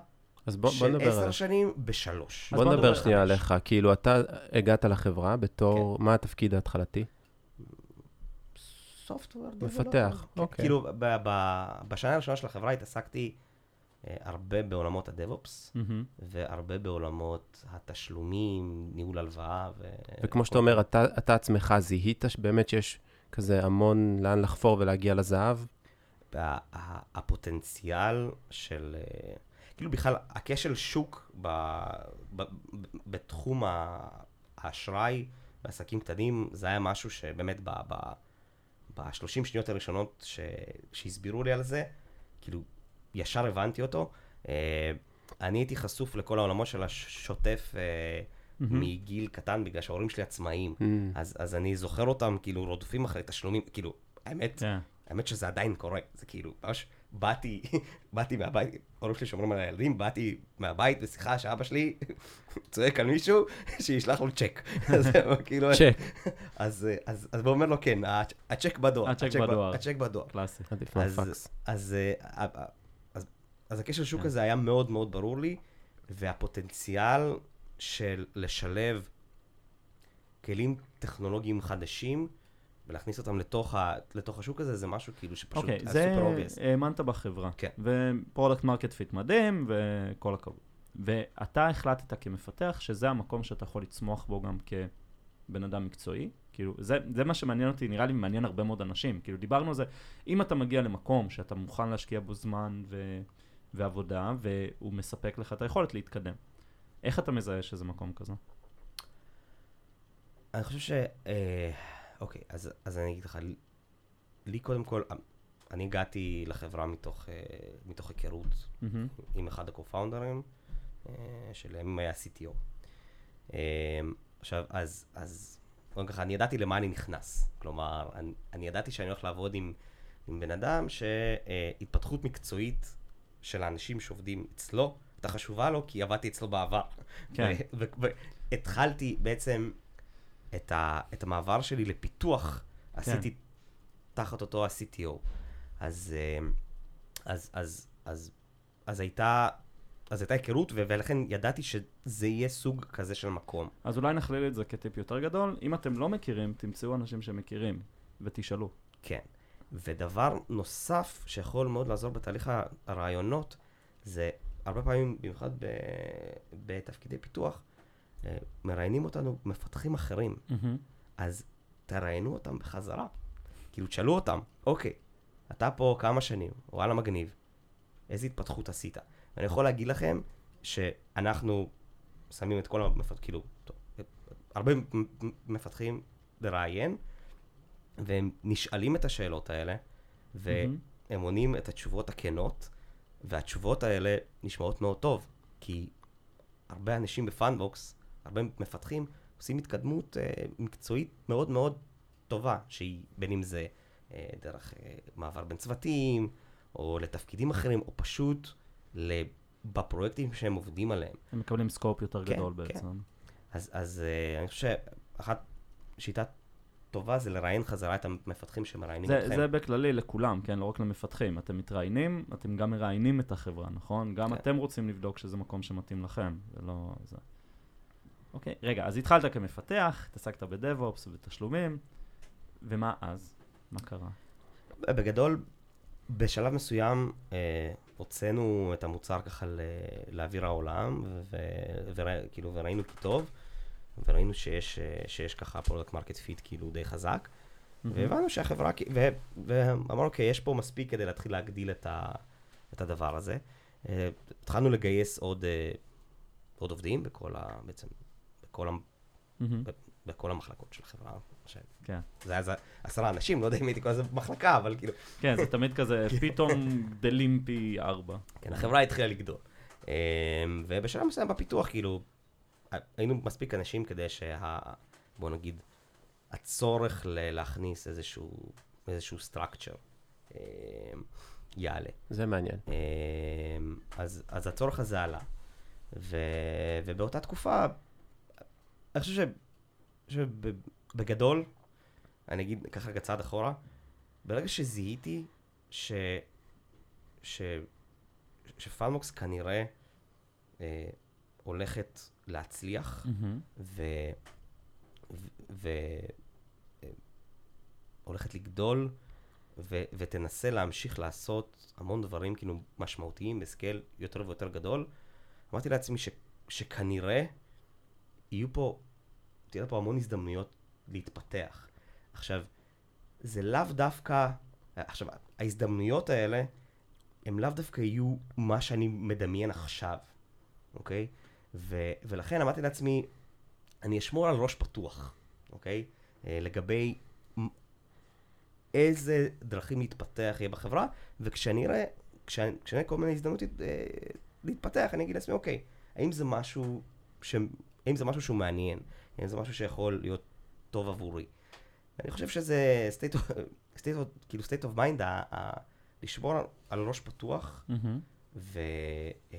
S2: אז בוא, בוא
S3: של עשר. שנים בשלוש.
S2: בוא
S1: בוא
S2: נדבר שנייה. עליך. כאילו, אתה הגעת לחברה בתור,
S3: כן.
S2: מה התפקיד ההתחלתי?
S3: סופטוור
S2: מפתח, אוקיי.
S3: כאילו, ב- ב- בשנה הראשונה של החברה התעסקתי אה, הרבה בעולמות הדב-אופס,
S1: מהמם.
S3: והרבה בעולמות התשלומים, ניהול הלוואה. ו...
S2: וכמו שאתה אומר, אתה, אתה עצמך זיהית שבאמת שיש כזה המון לאן לחפור ולהגיע לזהב?
S3: הפוטנציאל של, אה, כאילו בכלל, הכשל שוק ב, ב, ב, בתחום האשראי בעסקים קטנים, זה היה משהו שבאמת ב, ב, ב-30 שניות הראשונות ש, שהסבירו לי על זה, כאילו, ישר הבנתי אותו. אה, אני הייתי חשוף לכל העולמות של השוטף
S1: מהמם.
S3: מגיל קטן, בגלל שההורים שלי עצמאים.
S2: Mm.
S3: אז, אז אני זוכר אותם, כאילו, רודפים אחרי תשלומים, כאילו, האמת,
S1: כן.
S3: האמת שזה עדיין קורה, זה כאילו, ממש באתי, באתי מהבית, ההורים שלי שומרים על הילדים, באתי מהבית בשיחה שאבא שלי צועק על מישהו, שישלח לו צ'ק. כאילו,
S2: צ'ק.
S3: אז, הוא אומר לו, כן, הצ'- הצ'ק בדואר.
S1: הצ'ק בדואר.
S3: הצ'ק בדואר.
S1: קלאסי.
S2: עדיף
S3: אז,
S2: מהפקס.
S3: אז, אה, אז, אז הקשר שוק
S1: כן.
S3: הזה היה מאוד מאוד ברור לי, והפוטנציאל של לשלב כלים טכנולוגיים חדשים, ולהכניס אותם לתוך, ה, לתוך השוק הזה, זה משהו כאילו שפשוט
S1: אוקיי,
S3: היה
S1: זה
S3: super obvious.
S1: האמנת בחברה.
S3: כן.
S1: ו-product market fit מדהים, וכל הכבוד. ואתה החלטת כמפתח שזה המקום שאתה יכול לצמוח בו גם כבן אדם מקצועי. כאילו, זה, זה מה שמעניין אותי, נראה לי מעניין הרבה מאוד אנשים. כאילו, דיברנו על זה, אם אתה מגיע למקום שאתה מוכן להשקיע בו זמן ו... ועבודה, והוא מספק לך את היכולת להתקדם. איך אתה מזהה שזה מקום כזה?
S3: אני חושב ש... אה, אוקיי, אז, אז אני אגיד לך, לי- קודם כל, אני הגעתי לחברה מתוך, אה, מתוך היכרות
S1: מהמם.
S3: עם אחד הקו-פאונדרים, אה, שלהם היה CTO. אה, עכשיו, אז, אז, בוא ככה, אני ידעתי למה אני נכנס. כלומר, אני, אני ידעתי שאני הולך לעבוד עם, עם בן אדם שהתפתחות מקצועית של האנשים שעובדים אצלו, הייתה חשובה לו, כי עבדתי אצלו בעבר.
S1: כן.
S3: והתחלתי בעצם את, ה, את המעבר שלי לפיתוח, עשיתי תחת אותו ה-CTO. אז, אה, אז, אז, אז, אז הייתה, אז הייתה היכרות, ולכן ידעתי שזה יהיה סוג כזה של מקום.
S1: אז אולי נכליל את זה כטיפ יותר גדול. אם אתם לא מכירים, תמצאו אנשים שמכירים, ותשאלו.
S3: כן. ודבר נוסף שיכול מאוד לעזור בתהליך הרעיונות, זה הרבה פעמים, במיוחד ב- בתפקידי פיתוח, מראיינים אותנו מפתחים אחרים. אז תראיינו אותם בחזרה. כאילו, תשאלו אותם, אוקיי, אתה פה כמה שנים, וואלה מגניב, איזה התפתחות עשית? ואני יכול להגיד לכם שאנחנו שמים את כל המפתחים, כאילו, טוב, הרבה מפתחים לראיין, והם נשאלים את השאלות האלה. והם עונים את התשובות הכנות, והתשובות האלה נשמעות מאוד טוב, כי הרבה אנשים בפאנבוקס, הרבה מפתחים, עושים התקדמות אה, מקצועית מאוד מאוד טובה, שהיא בין אם זה אה, דרך אה, מעבר בין צוותים, או לתפקידים אחרים, או פשוט. בפרויקטים שהם עובדים עליהם.
S1: הם מקבלים סקופ יותר
S3: כן,
S1: גדול
S3: כן.
S1: בעצם.
S3: אז, אז אה, אני חושב שאחת שיטה טובה זה לראיין חזרה את המפתחים שמראיינים
S1: זה,
S3: אתכם.
S1: זה בכללי לכולם, כן? לא רק למפתחים. אתם מתראיינים, אתם גם מראיינים את החברה, נכון? גם
S3: כן.
S1: אתם רוצים לבדוק שזה מקום שמתאים לכם, זה לא... זה... אוקיי, רגע, אז התחלת כמפתח, התעסקת בדב-אופס ותשלומים, ומה אז? מה קרה?
S3: בגדול, בשלב מסוים אה, הוצאנו את המוצר ככה ל- לאוויר העולם, ו- ורא- כאילו, וראינו כי טוב, וראינו שיש, אה, שיש ככה product market fit כאילו די חזק, והבנו שהחברה, ו- ואמרנו, אוקיי, יש פה מספיק כדי להתחיל להגדיל את, ה- את הדבר הזה. אה, התחלנו לגייס עוד, אה, עוד עובדים בכל ה... בעצם, בכל, ה-
S1: מהמם.
S3: בכל המחלקות של החברה. ש-
S1: כן.
S3: זה היה איזה עשרה אנשים, לא יודע אם הייתי קורא לזה מחלקה, אבל כאילו,
S1: כן, זה תמיד כזה, פתאום גדלים פי ארבע.
S3: כן, החברה התחילה לגדול. אמ, ובשלב מסוים בפיתוח, כאילו, היינו מספיק אנשים כדי שה... בוא נגיד, הצורך ל- להכניס איזשהו, איזשהו structure אמ, יעלה.
S2: זה מעניין.
S3: אמ, אז, אז הצורך הזה עלה. ו, ובאותה תקופה, אני חושב שבגדול, אני אגיד ככה רגע צעד אחורה, ברגע שזיהיתי ש... ש... שפלמוקס כנראה אה, הולכת להצליח. ו... ו... ו... אה, הולכת לגדול, ו... ותנסה להמשיך לעשות המון דברים כאילו משמעותיים בסקייל יותר ויותר גדול. אמרתי לעצמי ש... שכנראה יהיו פה, תהיה פה המון הזדמנויות להתפתח. עכשיו, זה לאו דווקא, עכשיו, ההזדמנויות האלה, הם לאו דווקא יהיו מה שאני מדמיין עכשיו, אוקיי? ו- ולכן אמרתי לעצמי, אני אשמור על ראש פתוח, אוקיי? אה, לגבי איזה דרכים להתפתח יהיה בחברה, וכשאני אראה, כשאני אראה כל מיני הזדמנות אה, להתפתח, אני אגיד לעצמי, אוקיי, האם זה משהו, ש... האם זה משהו שהוא מעניין? האם זה משהו שיכול להיות טוב עבורי? אני חושב שזה state of, state of, כאילו state of mind, ה, ה, לשמור על, ראש פתוח,
S1: מהמם.
S3: ו, אמ,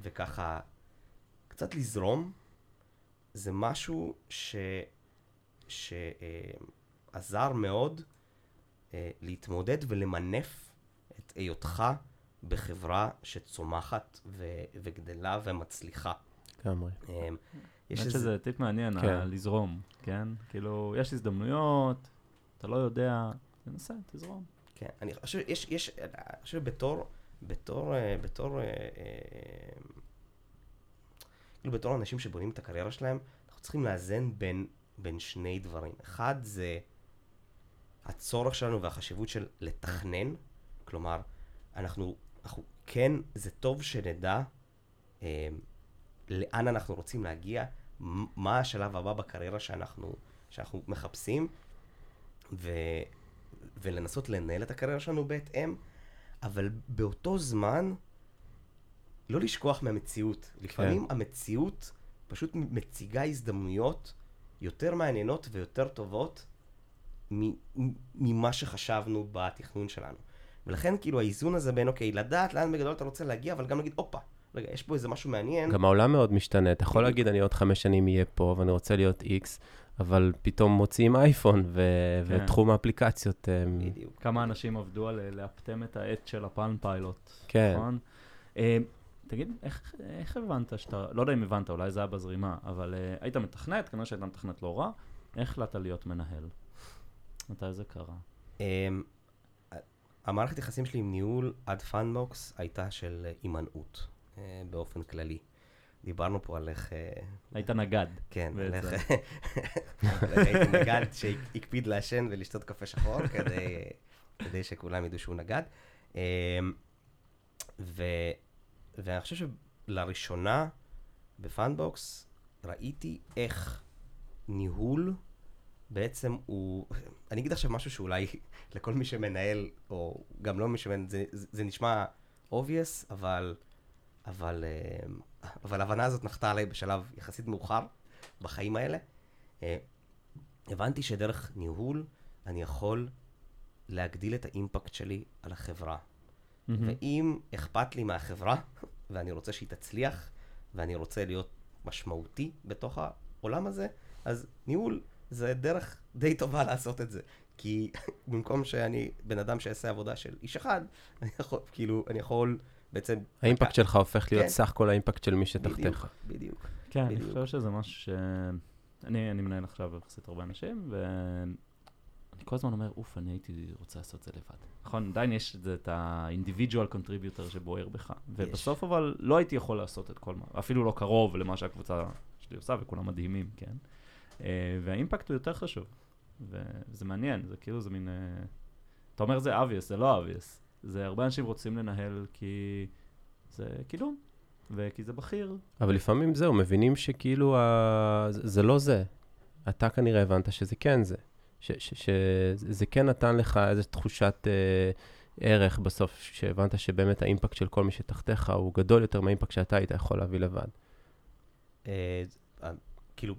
S3: וככה קצת לזרום, זה משהו ש, שעזר מאוד אה, להתמודד ולמנף את היותך בחברה שצומחת ו, וגדלה ומצליחה.
S2: לגמרי.
S3: אמ, יש איזה-
S1: שזה טיפ מעניין,
S2: כן.
S1: לזרום, כן? כאילו, יש הזדמנויות, אתה לא יודע, תנסה, תזרום.
S3: כן, אני חושב, יש, יש, אני חושב בתור, בתור, אה, בתור, אה, אה, כאילו בתור אנשים שבונים את הקריירה שלהם, אנחנו צריכים לאזן בין, בין שני דברים. אחד זה הצורך שלנו והחשיבות של לתכנן, כלומר, אנחנו, אנחנו כן, זה טוב שנדע אה, לאן אנחנו רוצים להגיע, מה השלב הבא בקריירה שאנחנו, שאנחנו מחפשים, ו, ולנסות לנהל את הקריירה שלנו בהתאם, אבל באותו זמן, לא לשכוח מהמציאות. לפעמים המציאות פשוט מציגה הזדמנויות יותר מעניינות ויותר טובות ממה שחשבנו בתכנון שלנו. ולכן כאילו האיזון הזה בין, אוקיי, לדעת לאן בגדול אתה רוצה להגיע, אבל גם להגיד, הופה, רגע, יש פה איזה משהו מעניין.
S2: גם העולם מאוד משתנה. אתה יכול. להגיד, אני עוד חמש שנים אהיה פה ואני רוצה להיות איקס, אבל פתאום מוציאים אייפון ו-
S1: כן.
S2: ותחום האפליקציות, הם-
S3: בדיוק.
S1: כמה אנשים עבדו על אה, לאפטם את העט של הפן פיילוט,
S2: כן.
S1: נכון? אה, תגיד, איך, איך הבנת שאתה, לא יודע אם הבנת, אולי זה היה בזרימה, אבל אה, היית מתכנת, כנראה שהיית מתכנת לא רע, איך החלטת להיות מנהל? מתי זה קרה?
S3: אמ, המערכת יחסים שלי עם ניהול עד פאנבוקס הייתה של אה, הימנעות, אה, באופן כללי. דיברנו פה על איך, אה,
S1: היית נגד.
S3: כן, על. איך הייתי נגד שהקפיד לעשן ולשתות קפה שחור כדי, כדי שכולם ידעו שהוא נגד. אמ, ו, ואני חושב שלראשונה בפאנבוקס ראיתי איך ניהול בעצם הוא, אני אגיד עכשיו משהו שאולי לכל מי שמנהל, או גם לא מי שמנהל, זה, זה נשמע obvious, אבל, אבל, אמ, אבל ההבנה הזאת נחתה עליי בשלב יחסית מאוחר בחיים האלה. אה, הבנתי שדרך ניהול אני יכול להגדיל את האימפקט שלי על החברה.
S1: מהמם.
S3: ואם אכפת לי מהחברה, ואני רוצה שהיא תצליח, ואני רוצה להיות משמעותי בתוך העולם הזה, אז ניהול זה דרך די טובה לעשות את זה. כי במקום שאני בן אדם שיעשה עבודה של איש אחד, אני יכול, כאילו, אני יכול בעצם...
S2: האימפקט שלך הופך להיות
S3: כן.
S2: סך כל האימפקט של מי
S3: בדיוק,
S2: שתחתיך.
S3: בדיוק.
S1: כן, אני
S3: בדיוק.
S1: חושב שזה משהו ש... אני, אני מנהל עכשיו יחסית הרבה אנשים, ואני כל הזמן אומר, אוף, אני הייתי רוצה לעשות את זה לבד. נכון, עדיין יש את זה, את ה-individual contributor שבוער בך. ובסוף אבל לא הייתי יכול לעשות את כל מה, אפילו לא קרוב למה שהקבוצה שלי עושה, וכולם מדהימים, כן? אה, והאימפקט הוא יותר חשוב. וזה מעניין, זה כאילו, זה מין... אה, אתה אומר זה obvious, זה לא obvious. זה הרבה אנשים רוצים לנהל כי זה קידום, וכי זה בכיר,
S2: אבל לפעמים זהו, מבינים שכאילו ה... זה זה לא זה. אתה כנראה הבנת שזה כן זה. שזה כן נתן לך איזו תחושת אה, ערך בסוף, שהבנת שבאמת האימפקט של כל מי שתחתיך הוא גדול יותר מהאימפקט שאתה היית יכול להביא לבד.
S3: אה, אה, כאילו,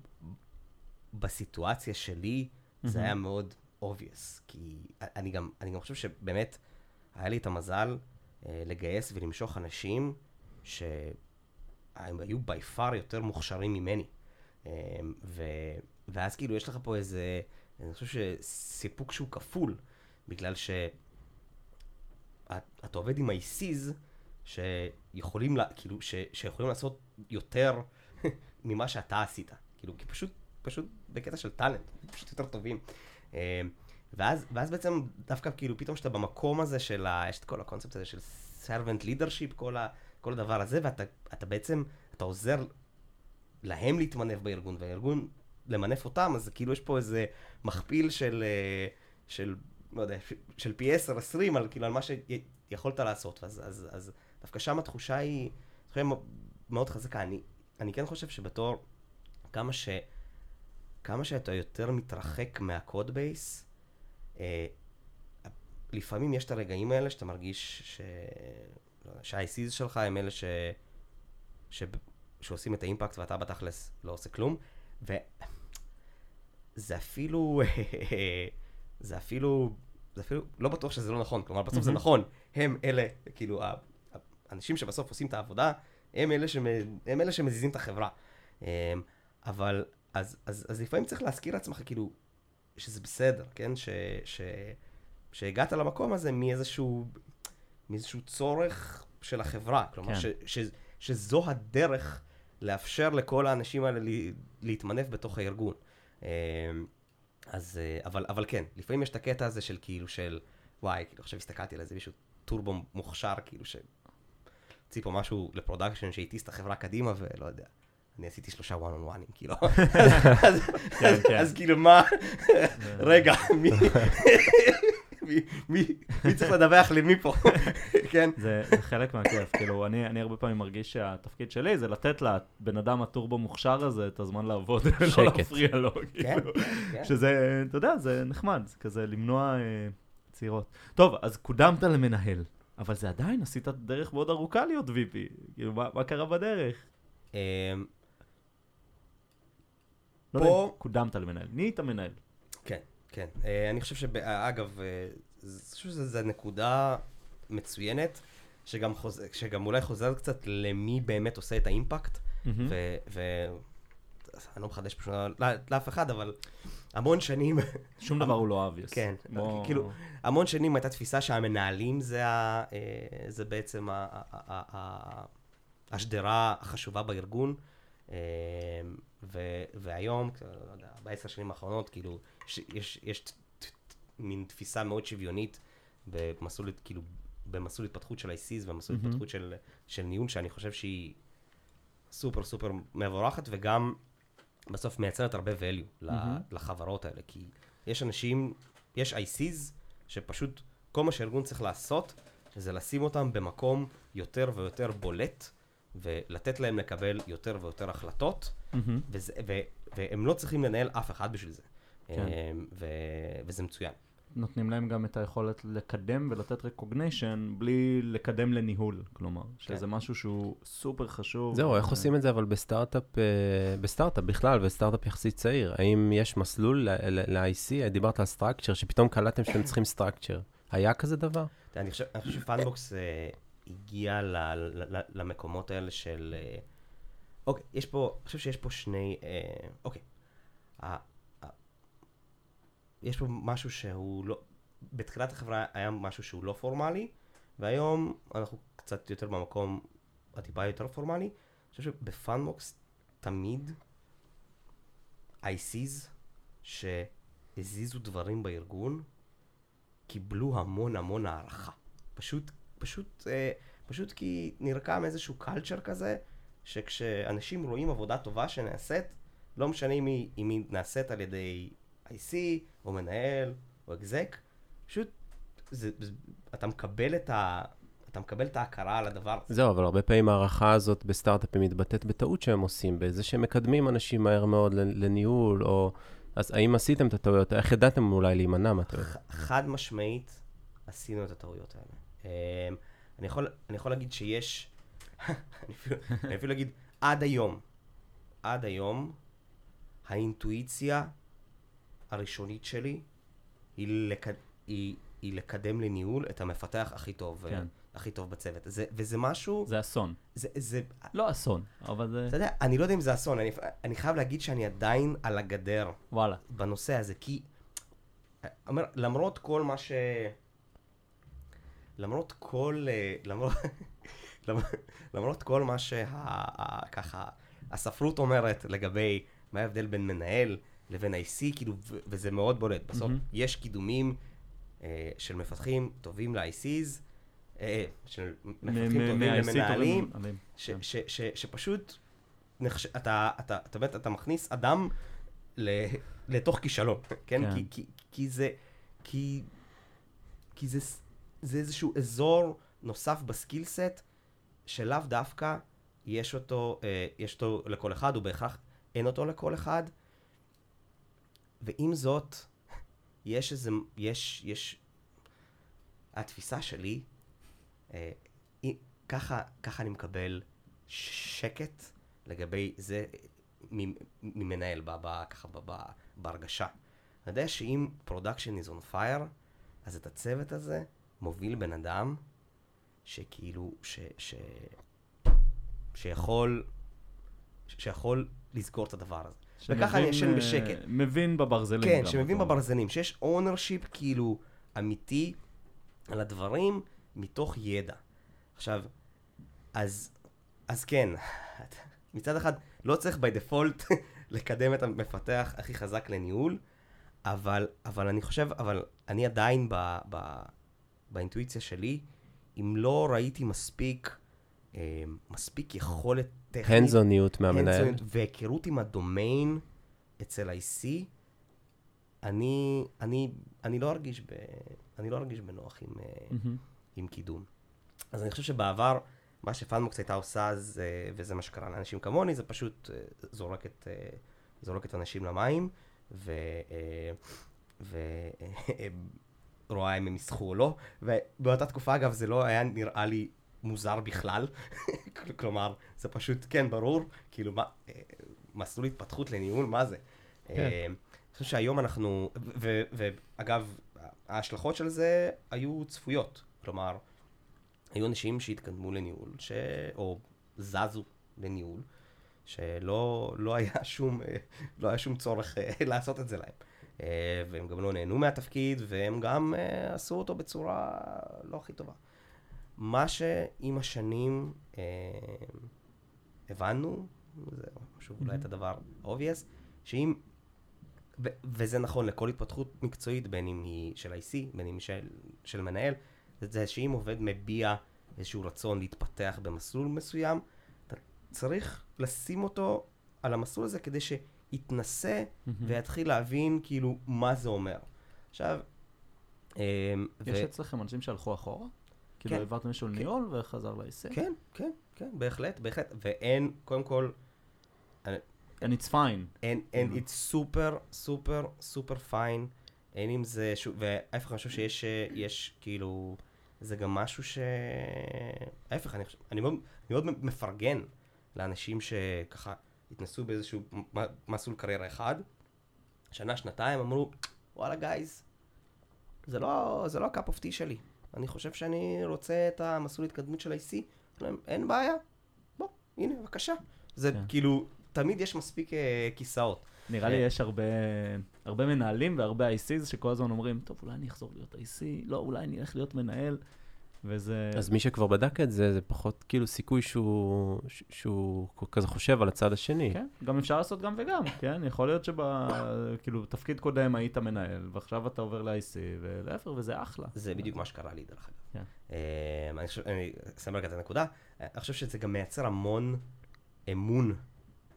S3: בסיטואציה שלי, זה
S1: מהמם.
S3: היה מאוד obvious, כי אני גם, אני גם חושב שבאמת, היה לי את המזל אה, לגייס ולמשוך אנשים שהם היו by far יותר מוכשרים ממני. אה, ו, ואז כאילו יש לך פה איזה, אני חושב שסיפוק שהוא כפול, בגלל ש... את, אתה עובד עם ICs שיכולים, לה, כאילו, ש, שיכולים לעשות יותר ממה שאתה עשית. כאילו, כי פשוט, פשוט בקטע של טאלנט, פשוט יותר טובים. ואז, ואז בעצם דווקא כאילו פתאום שאתה במקום הזה של ה... יש את כל הקונספט הזה של servant leadership, כל, ה, כל הדבר הזה, ואתה אתה בעצם, אתה עוזר להם להתמנף בארגון, והארגון למנף אותם, אז כאילו יש פה איזה מכפיל של, אה, של לא יודע, של פי 10, 20, על, כאילו, על מה שיכולת לעשות. אז, אז, אז דווקא שם התחושה היא, תחושה מאוד חזקה. אני, אני כן חושב שבתור, כמה ש... כמה שאתה יותר מתרחק מהקוד בייס, לפעמים יש את הרגעים האלה שאתה מרגיש ש... לא יודע, שה-ICs שלך הם אלה ש... ש... שעושים את האימפקט ואתה בתכלס לא עושה כלום, וזה אפילו, זה אפילו, זה אפילו, לא בטוח שזה לא נכון, כלומר בסוף זה
S1: מהמם.
S3: נכון, הם אלה, כאילו, האנשים שבסוף עושים את העבודה, הם אלה, שמ... הם אלה שמזיזים את החברה. אמ, אבל, אז, אז, אז לפעמים צריך להזכיר לעצמך, כאילו, שזה בסדר, כן? ש... ש... שהגעת למקום הזה מאיזשהו, מאיזשהו צורך של החברה. כלומר,
S1: כן.
S3: ש... ש... שזו הדרך לאפשר לכל האנשים האלה לה- להתמנף בתוך הארגון. אמ, אז, אה, אבל, אבל כן, לפעמים יש את הקטע הזה של כאילו של, וואי, כאילו עכשיו הסתכלתי על איזה מישהו טורבו מוכשר, כאילו שהוציא פה משהו ל-production שהטיס את החברה קדימה, ולא יודע. אני עשיתי שלושה וואן און וואנים, כאילו. אז,
S1: כן, כן.
S3: אז כאילו מה, רגע, מי, צריך לדווח למי פה, כן?
S1: זה, חלק מהכיף, כאילו, אני, הרבה פעמים מרגיש שהתפקיד שלי זה לתת לבן אדם הטורבו מוכשר הזה את הזמן לעבוד, ולא
S2: שקט.
S1: להפריע לו,
S3: כן,
S1: כאילו. שזה, אתה יודע, זה נחמד, זה כזה למנוע אה, צעירות. טוב, אז קודמת למנהל, אבל זה עדיין, עשית דרך מאוד ארוכה להיות VP, כאילו, מה, מה קרה בדרך? לא יודע,
S3: פה-
S1: אם קודמת למנהל, נהיית מנהל.
S3: כן, כן. אה, אני חושב שאגב, אני חושב שזו נקודה מצוינת, שגם, חוז... שגם אולי חוזרת קצת למי באמת עושה את האימפקט,
S1: מהמם.
S3: ו... ו... אני לא מחדש פשוט לא- לאף אחד, אבל המון שנים,
S1: שום דבר הוא לא obvious.
S3: כן, כאילו, המון שנים הייתה תפיסה שהמנהלים זה, ה... אה, זה בעצם. השדרה החשובה בארגון, אה, ו... והיום, לא יודע, בעשר שנים האחרונות, כאילו, יש, יש, יש מין תפיסה מאוד שוויונית במסלול, כאילו, במסלול התפתחות של ה-ICs ומסלול
S1: מהמם.
S3: התפתחות של, של ניהול, שאני חושב שהיא סופר סופר מבורכת, וגם בסוף מייצרת הרבה value
S1: מהמם.
S3: לחברות האלה, כי יש אנשים, יש ICs שפשוט כל מה שארגון צריך לעשות, זה לשים אותם במקום יותר ויותר בולט, ולתת להם לקבל יותר ויותר החלטות,
S1: מהמם.
S3: וזה, ו, והם לא צריכים לנהל אף אחד בשביל זה.
S1: כן.
S3: אמ, ו, וזה מצוין.
S1: נותנים להם גם את היכולת לקדם ולתת recognition בלי לקדם לניהול, כלומר, שזה
S3: כן.
S1: משהו שהוא סופר חשוב.
S2: זהו, איך
S1: ו-
S2: עושים את זה אבל בסטארט-אפ, אה, בסטארט-אפ בכלל, וסטארט-אפ יחסית צעיר? האם יש מסלול ל-IC? דיברת על structure, שפתאום קלטתם שאתם צריכים structure. היה כזה דבר?
S3: תראה, אני חושב, אני חושב שפאנבוקס אה, הגיע ל, ל, ל, למקומות האלה של... אה, אוקיי, יש פה, אני חושב שיש פה שני... אה, אוקיי. ה, ה, יש פה משהו שהוא לא... בתחילת החברה היה משהו שהוא לא פורמלי, והיום אנחנו קצת יותר במקום הטיפה יותר פורמלי. אני חושב שבפאנבוקס תמיד ICs שהזיזו דברים בארגון, קיבלו המון המון הערכה. פשוט, פשוט, אה, פשוט כי נרקם איזשהו קלצ'ר כזה, שכשאנשים רואים עבודה טובה שנעשית, לא משנה אם היא, אם היא נעשית על ידי IC, או מנהל, או אקזק, פשוט זה, זה, אתה מקבל את ה... אתה מקבל את ההכרה על הדבר הזה.
S2: זהו, אבל הרבה פעמים ההערכה הזאת בסטארט-אפים מתבטאת בטעות שהם עושים, בזה שהם מקדמים אנשים מהר מאוד לניהול, או... אז האם עשיתם את הטעויות? איך ידעתם אולי להימנע מהטעויות?
S3: חד משמעית, עשינו את הטעויות האלה. אמ, אני יכול, אני יכול להגיד שיש, אני, אפילו, אני אפילו אגיד, עד היום, עד היום, האינטואיציה הראשונית שלי היא, לק... היא, היא לקדם לניהול את המפתח הכי טוב,
S1: כן.
S3: הכי טוב בצוות. זה, וזה משהו,
S1: זה אסון.
S3: זה, זה,
S1: לא אסון, אבל זה...
S3: אתה יודע, אני לא יודע אם זה אסון, אני, אני חייב להגיד שאני עדיין על הגדר
S1: וואלה.
S3: בנושא הזה, כי, אומר, למרות כל מה ש... למרות כל, אה, למרות, למרות כל מה שככה הספרות אומרת לגבי מה ההבדל בין מנהל לבין IC, כאילו, וזה מאוד בולט. בסוף
S1: מהמם.
S3: יש קידומים אה, של מפתחים טובים ל-ICs, אה, של מפתחים טובים
S1: מ-IC
S3: למנהלים. ש,
S1: כן.
S3: ש, ש, שפשוט נחש... אתה, אתה, אתה, באמת, אתה מכניס אדם ל, לתוך כישלון, כן?
S1: כן.
S3: כי, כי, כי זה, כי, כי זה, זה איזשהו אזור נוסף בסקיל סט, שלאו דווקא יש אותו, אה, יש אותו לכל אחד, ובהכרח אין אותו לכל אחד. ועם זאת, יש איזה, יש, יש, התפיסה שלי, אה, ככה, ככה אני מקבל שקט לגבי זה ממנהל, ב, ב, ככה ב, ב, בהרגשה. אני יודע שאם production is on fire, אז את הצוות הזה מוביל בן אדם שכאילו, ש, ש, שיכול, שיכול לסגור את הדבר הזה. וככה אני
S1: שמבין,
S3: ישן
S1: אה,
S3: בשקט.
S1: מבין בברזלים
S3: כן, שמבין
S1: אומר.
S3: בברזלים, שיש ownership כאילו אמיתי על הדברים מתוך ידע. עכשיו, אז, אז כן, מצד אחד לא צריך by default לקדם את המפתח הכי חזק לניהול, אבל, אבל אני חושב, אבל אני עדיין ב, ב, באינטואיציה שלי, אם לא ראיתי מספיק, אה, מספיק יכולת טכנית,
S2: הנזוניות מהמנהל.
S3: והיכרות עם הדומיין אצל IC, אני, אני, אני לא ארגיש, ב, אני לא ארגיש בנוח עם, אה,
S1: מהמם.
S3: עם קידום. אז אני חושב שבעבר, מה שפאנמוקס הייתה עושה, זה, וזה מה שקרה לאנשים כמוני, זה פשוט אה, זורק את, אה, זורק את אנשים למים, ו... אה, ו... אה, רואה אם הם יסחו או לא, ובאותה תקופה, אגב, זה לא היה נראה לי מוזר בכלל. כלומר, זה פשוט, כן, ברור, כאילו, מה, אה, מסלול התפתחות לניהול, מה זה?
S2: כן.
S3: אה, אני חושב שהיום אנחנו, ואגב, ההשלכות של זה היו צפויות. כלומר, היו אנשים שהתקדמו לניהול, ש... או זזו לניהול, שלא לא היה, שום, אה, לא היה שום צורך לעשות את זה להם. אה, והם גם לא נהנו מהתפקיד, והם גם אה, עשו אותו בצורה לא הכי טובה. מה שעם השנים אה, הבנו, זה שוב אולי את הדבר obvious, שאם, ו- וזה נכון לכל התפתחות מקצועית, בין אם היא של IC, בין אם היא של, של מנהל, זה, שאם עובד מביע איזשהו רצון להתפתח במסלול מסוים, אתה צריך לשים אותו על המסלול הזה כדי שיתנסה
S1: מהמם.
S3: ויתחיל להבין כאילו מה זה אומר. עכשיו, אמ,
S1: יש אצלכם אנשים שהלכו אחורה? כאילו
S3: כן.
S1: העברתם מישהו לניהול וחזר ל-IC?
S3: כן, כן, כן, בהחלט, בהחלט. ואין, קודם כל,
S1: And it's fine.
S3: אין, אין, it's super, super, super fine. אין עם זה, שוב, וההפך, אני חושב שיש, אה, יש כאילו, זה גם משהו ש... ההפך, אני חושב, אני מאוד, אני מאוד מפרגן לאנשים שככה התנסו באיזשהו מסלול קריירה אחד, שנה, שנתיים, אמרו, וואלה guys, זה לא, זה לא ה-cup of tea שלי. אני חושב שאני רוצה את המסלול התקדמות של IC. אמרו להם, אין בעיה, בוא, הנה, בבקשה. זה
S1: כן.
S3: כאילו, תמיד יש מספיק אה, כיסאות.
S1: נראה לי
S3: כן.
S1: יש הרבה, הרבה מנהלים והרבה ICs שכל הזמן אומרים, טוב, אולי אני אחזור להיות IC, לא, אולי אני אלך להיות מנהל, וזה...
S2: אז מי שכבר בדק את זה, זה פחות כאילו סיכוי שהוא, שהוא כזה חושב על הצד השני.
S1: כן, גם אפשר לעשות גם וגם, כן? יכול להיות שב... כאילו, תפקיד קודם היית מנהל, ועכשיו אתה עובר ל-IC, ולהפך, וזה אחלה.
S3: זה בדיוק מה שקרה לי, דרך אגב.
S1: כן.
S3: אה, אני אסיים רגע את הנקודה. אני חושב שזה גם מייצר המון אמון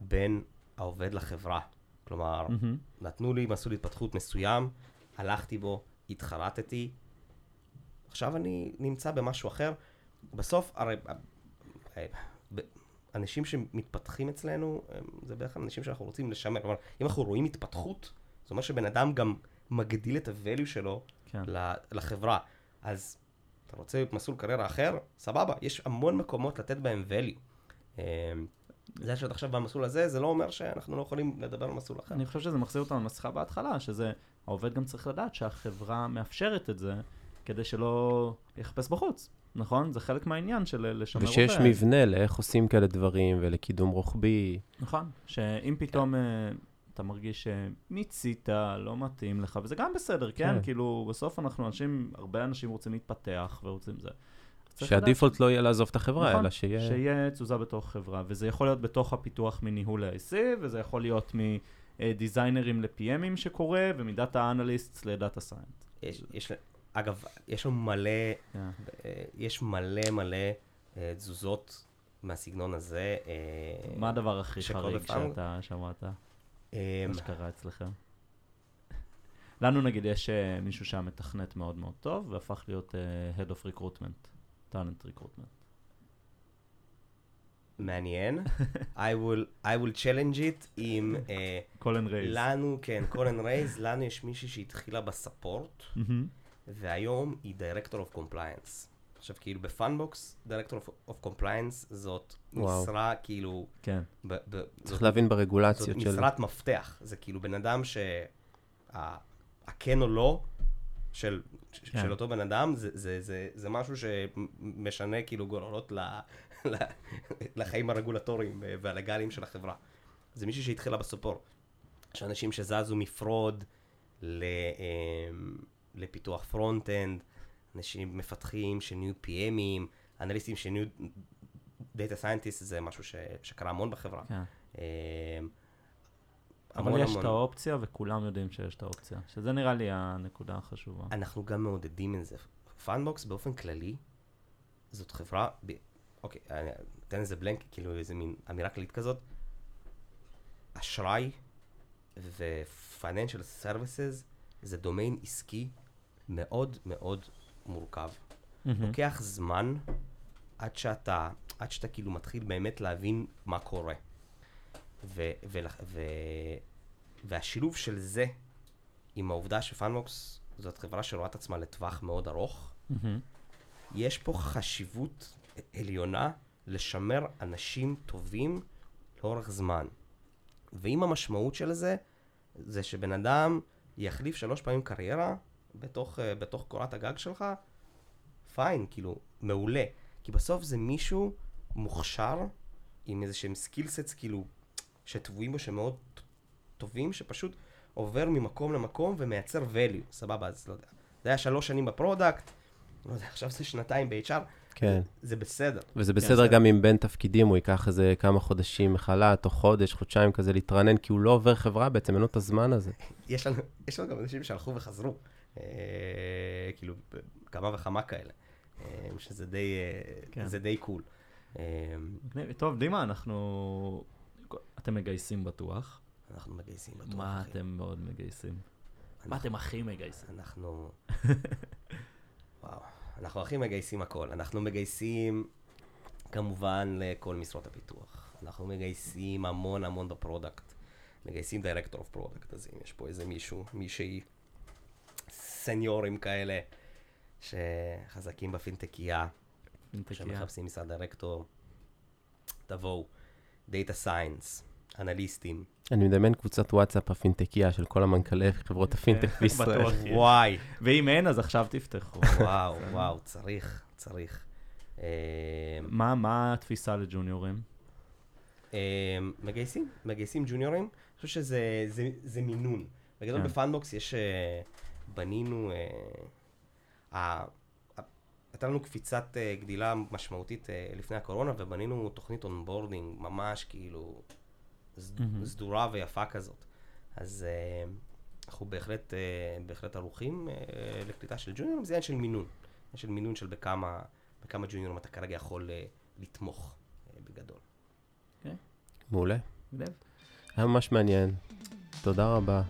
S3: בין העובד לחברה. כלומר,
S1: מהמם.
S3: נתנו לי מסלול התפתחות מסוים, הלכתי בו, התחרטתי, עכשיו אני נמצא במשהו אחר. בסוף, הרי אה, אה, אנשים שמתפתחים אצלנו, זה בערך אנשים שאנחנו רוצים לשמר. כלומר, אם אנחנו רואים התפתחות, זה אומר שבן אדם גם מגדיל את ה-value שלו
S1: כן.
S3: לחברה. אז אתה רוצה מסלול קריירה אחר? סבבה, יש המון מקומות לתת בהם value. אה, זה שאת עכשיו במסלול הזה, זה לא אומר שאנחנו לא יכולים לדבר על מסלול אחר.
S1: אני חושב שזה מחזיר אותנו לשיחה בהתחלה, שזה, העובד גם צריך לדעת שהחברה מאפשרת את זה, כדי שלא יחפש בחוץ, נכון? זה חלק מהעניין של לשמר עובד.
S2: ושיש מבנה לאיך עושים כאלה דברים ולקידום רוחבי.
S1: נכון, שאם פתאום uh, אתה מרגיש שמיצית, לא מתאים לך, וזה גם בסדר, כן?
S2: כן.
S1: כאילו, בסוף אנחנו אנשים, הרבה אנשים רוצים להתפתח ורוצים זה.
S2: שהדיפולט לא יהיה לעזוב את החברה,
S1: נכון,
S2: אלא שיהיה...
S1: שיהיה תזוזה בתוך חברה, וזה יכול להיות בתוך הפיתוח מניהול ה-IC, וזה יכול להיות מדיזיינרים ל-PMים שקורה, ומדאטה אנליסט לדאטה סיינט.
S3: יש, יש, אגב, יש לנו מלא,
S1: כן.
S3: אה, יש מלא מלא אה, תזוזות מהסגנון הזה. אה,
S1: מה הדבר הכי חריג
S3: בפארם?
S1: שאתה שמעת,
S3: אה,
S1: מה שקרה אצלכם? לנו נגיד יש מישהו שהיה מתכנת מאוד מאוד טוב, והפך להיות אה, Head of Recruitment, Talent Recruitment.
S3: מעניין. I will, I will challenge it עם...
S1: קולן רייז.
S3: לנו, כן, קולן רייז, לנו יש מישהי שהתחילה בספורט,
S1: מהמם.
S3: והיום היא Director of Compliance. עכשיו, כאילו בפאנבוקס, Director of, of Compliance זאת
S2: וואו.
S3: משרה, כאילו,
S1: כן.
S3: ב, ב,
S2: צריך
S3: זאת,
S2: להבין
S3: זאת
S2: ברגולציות של...
S3: משרת מפתח. זה כאילו בן אדם שהכן או לא של,
S1: כן.
S3: של אותו בן אדם, זה, זה, זה, זה משהו שמשנה כאילו גורלות ל, ל, לחיים הרגולטוריים והלגאליים של החברה. זה מישהי שהתחילה בסופור. יש אנשים שזזו מ-fraud ל, אמ, לפיתוח front-end, אנשים מפתחים שנהיו PMים, אנליסטים שנהיו data scientist, זה משהו ש, שקרה המון בחברה.
S1: כן.
S3: אמ, המון
S1: אבל יש
S3: המון.
S1: את האופציה, וכולם יודעים שיש את האופציה. שזה נראה לי הנקודה החשובה.
S3: אנחנו גם מעודדים את זה. פאנבוקס באופן כללי, זאת חברה, ב... אוקיי, אני אתן איזה blanket, כאילו איזה מין אמירה כללית כזאת. אשראי ו-financial services זה דומיין עסקי מאוד מאוד מורכב.
S1: מהמם.
S3: לוקח זמן עד שאתה, עד שאתה כאילו מתחיל באמת להבין מה קורה. ו, ו, ו, והשילוב של זה עם העובדה שפאנבוקס זאת חברה שרואה את עצמה לטווח מאוד ארוך,
S1: מהמם.
S3: יש פה חשיבות עליונה לשמר אנשים טובים לאורך זמן. ואם המשמעות של זה, זה שבן אדם יחליף שלוש פעמים קריירה בתוך, אה, בתוך קורת הגג שלך, fine, כאילו, מעולה. כי בסוף זה מישהו מוכשר, עם איזה שהם skill sets, כאילו, שטבועים בו, שמאוד טובים, שפשוט עובר ממקום למקום ומייצר value, סבבה, אז לא יודע. זה היה שלוש שנים ב-product, לא יודע, עכשיו זה שנתיים ב-HR,
S2: כן.
S3: זה בסדר.
S2: וזה
S1: כן,
S2: בסדר
S1: זה-
S2: גם אם בין תפקידים הוא ייקח איזה כמה חודשים מחל"ת, או חודש, חודשיים כזה להתרענן, כי הוא לא עובר חברה בעצם, אין לו את הזמן הזה.
S3: יש לנו, יש לנו גם אנשים שהלכו וחזרו, כאילו, ב- כמה וכמה כאלה, אה, שזה די, אה,
S1: כן.
S3: זה די cool. אה.
S1: טוב, דימה, אנחנו... אתם מגייסים בטוח.
S3: אנחנו מגייסים בטוח.
S1: מה
S3: אחי.
S1: אתם מאוד מגייסים? מה
S3: אנחנו-
S1: אתם הכי מגייסים?
S3: אנחנו... וואו, אנחנו הכי מגייסים הכל. אנחנו מגייסים כמובן לכל משרות הפיתוח. אנחנו מגייסים המון המון ב-product. מגייסים director of product, אז אם יש פה איזה מישהו, מישהי, סניורים כאלה, שחזקים בפינטקייה,
S1: פינטקייה.
S3: שמחפשים משרד דירקטור, תבואו. data science, אנליסטים.
S2: אני מדמיין קבוצת וואטסאפ הפינטקייה של כל המנכ"לי חברות הפינטק בישראל.
S3: וואי,
S1: ואם אין, אז עכשיו תפתחו.
S3: וואו, וואו, צריך, צריך. אה,
S1: מה מה התפיסה לג'וניורים?
S3: אה, מגייסים, מגייסים ג'וניורים. אני חושב שזה זה, זה מינון. בגדול
S1: כן.
S3: בפאנבוקס יש, אה, בנינו, אה, הייתה לנו קפיצת אה, גדילה משמעותית אה, לפני הקורונה, ובנינו תוכנית onboarding ממש כאילו סד-
S1: מהמם.
S3: סדורה ויפה כזאת. אז אה, אנחנו בהחלט, אה, בהחלט ערוכים אה, לקליטה של ג'וניורים, זה עניין של מינון. עניין של מינון של בכמה, בכמה ג'וניורים אתה כרגע יכול אה, לתמוך אה, בגדול.
S2: מעולה.
S1: מגניב.
S2: היה ממש מעניין. תודה רבה.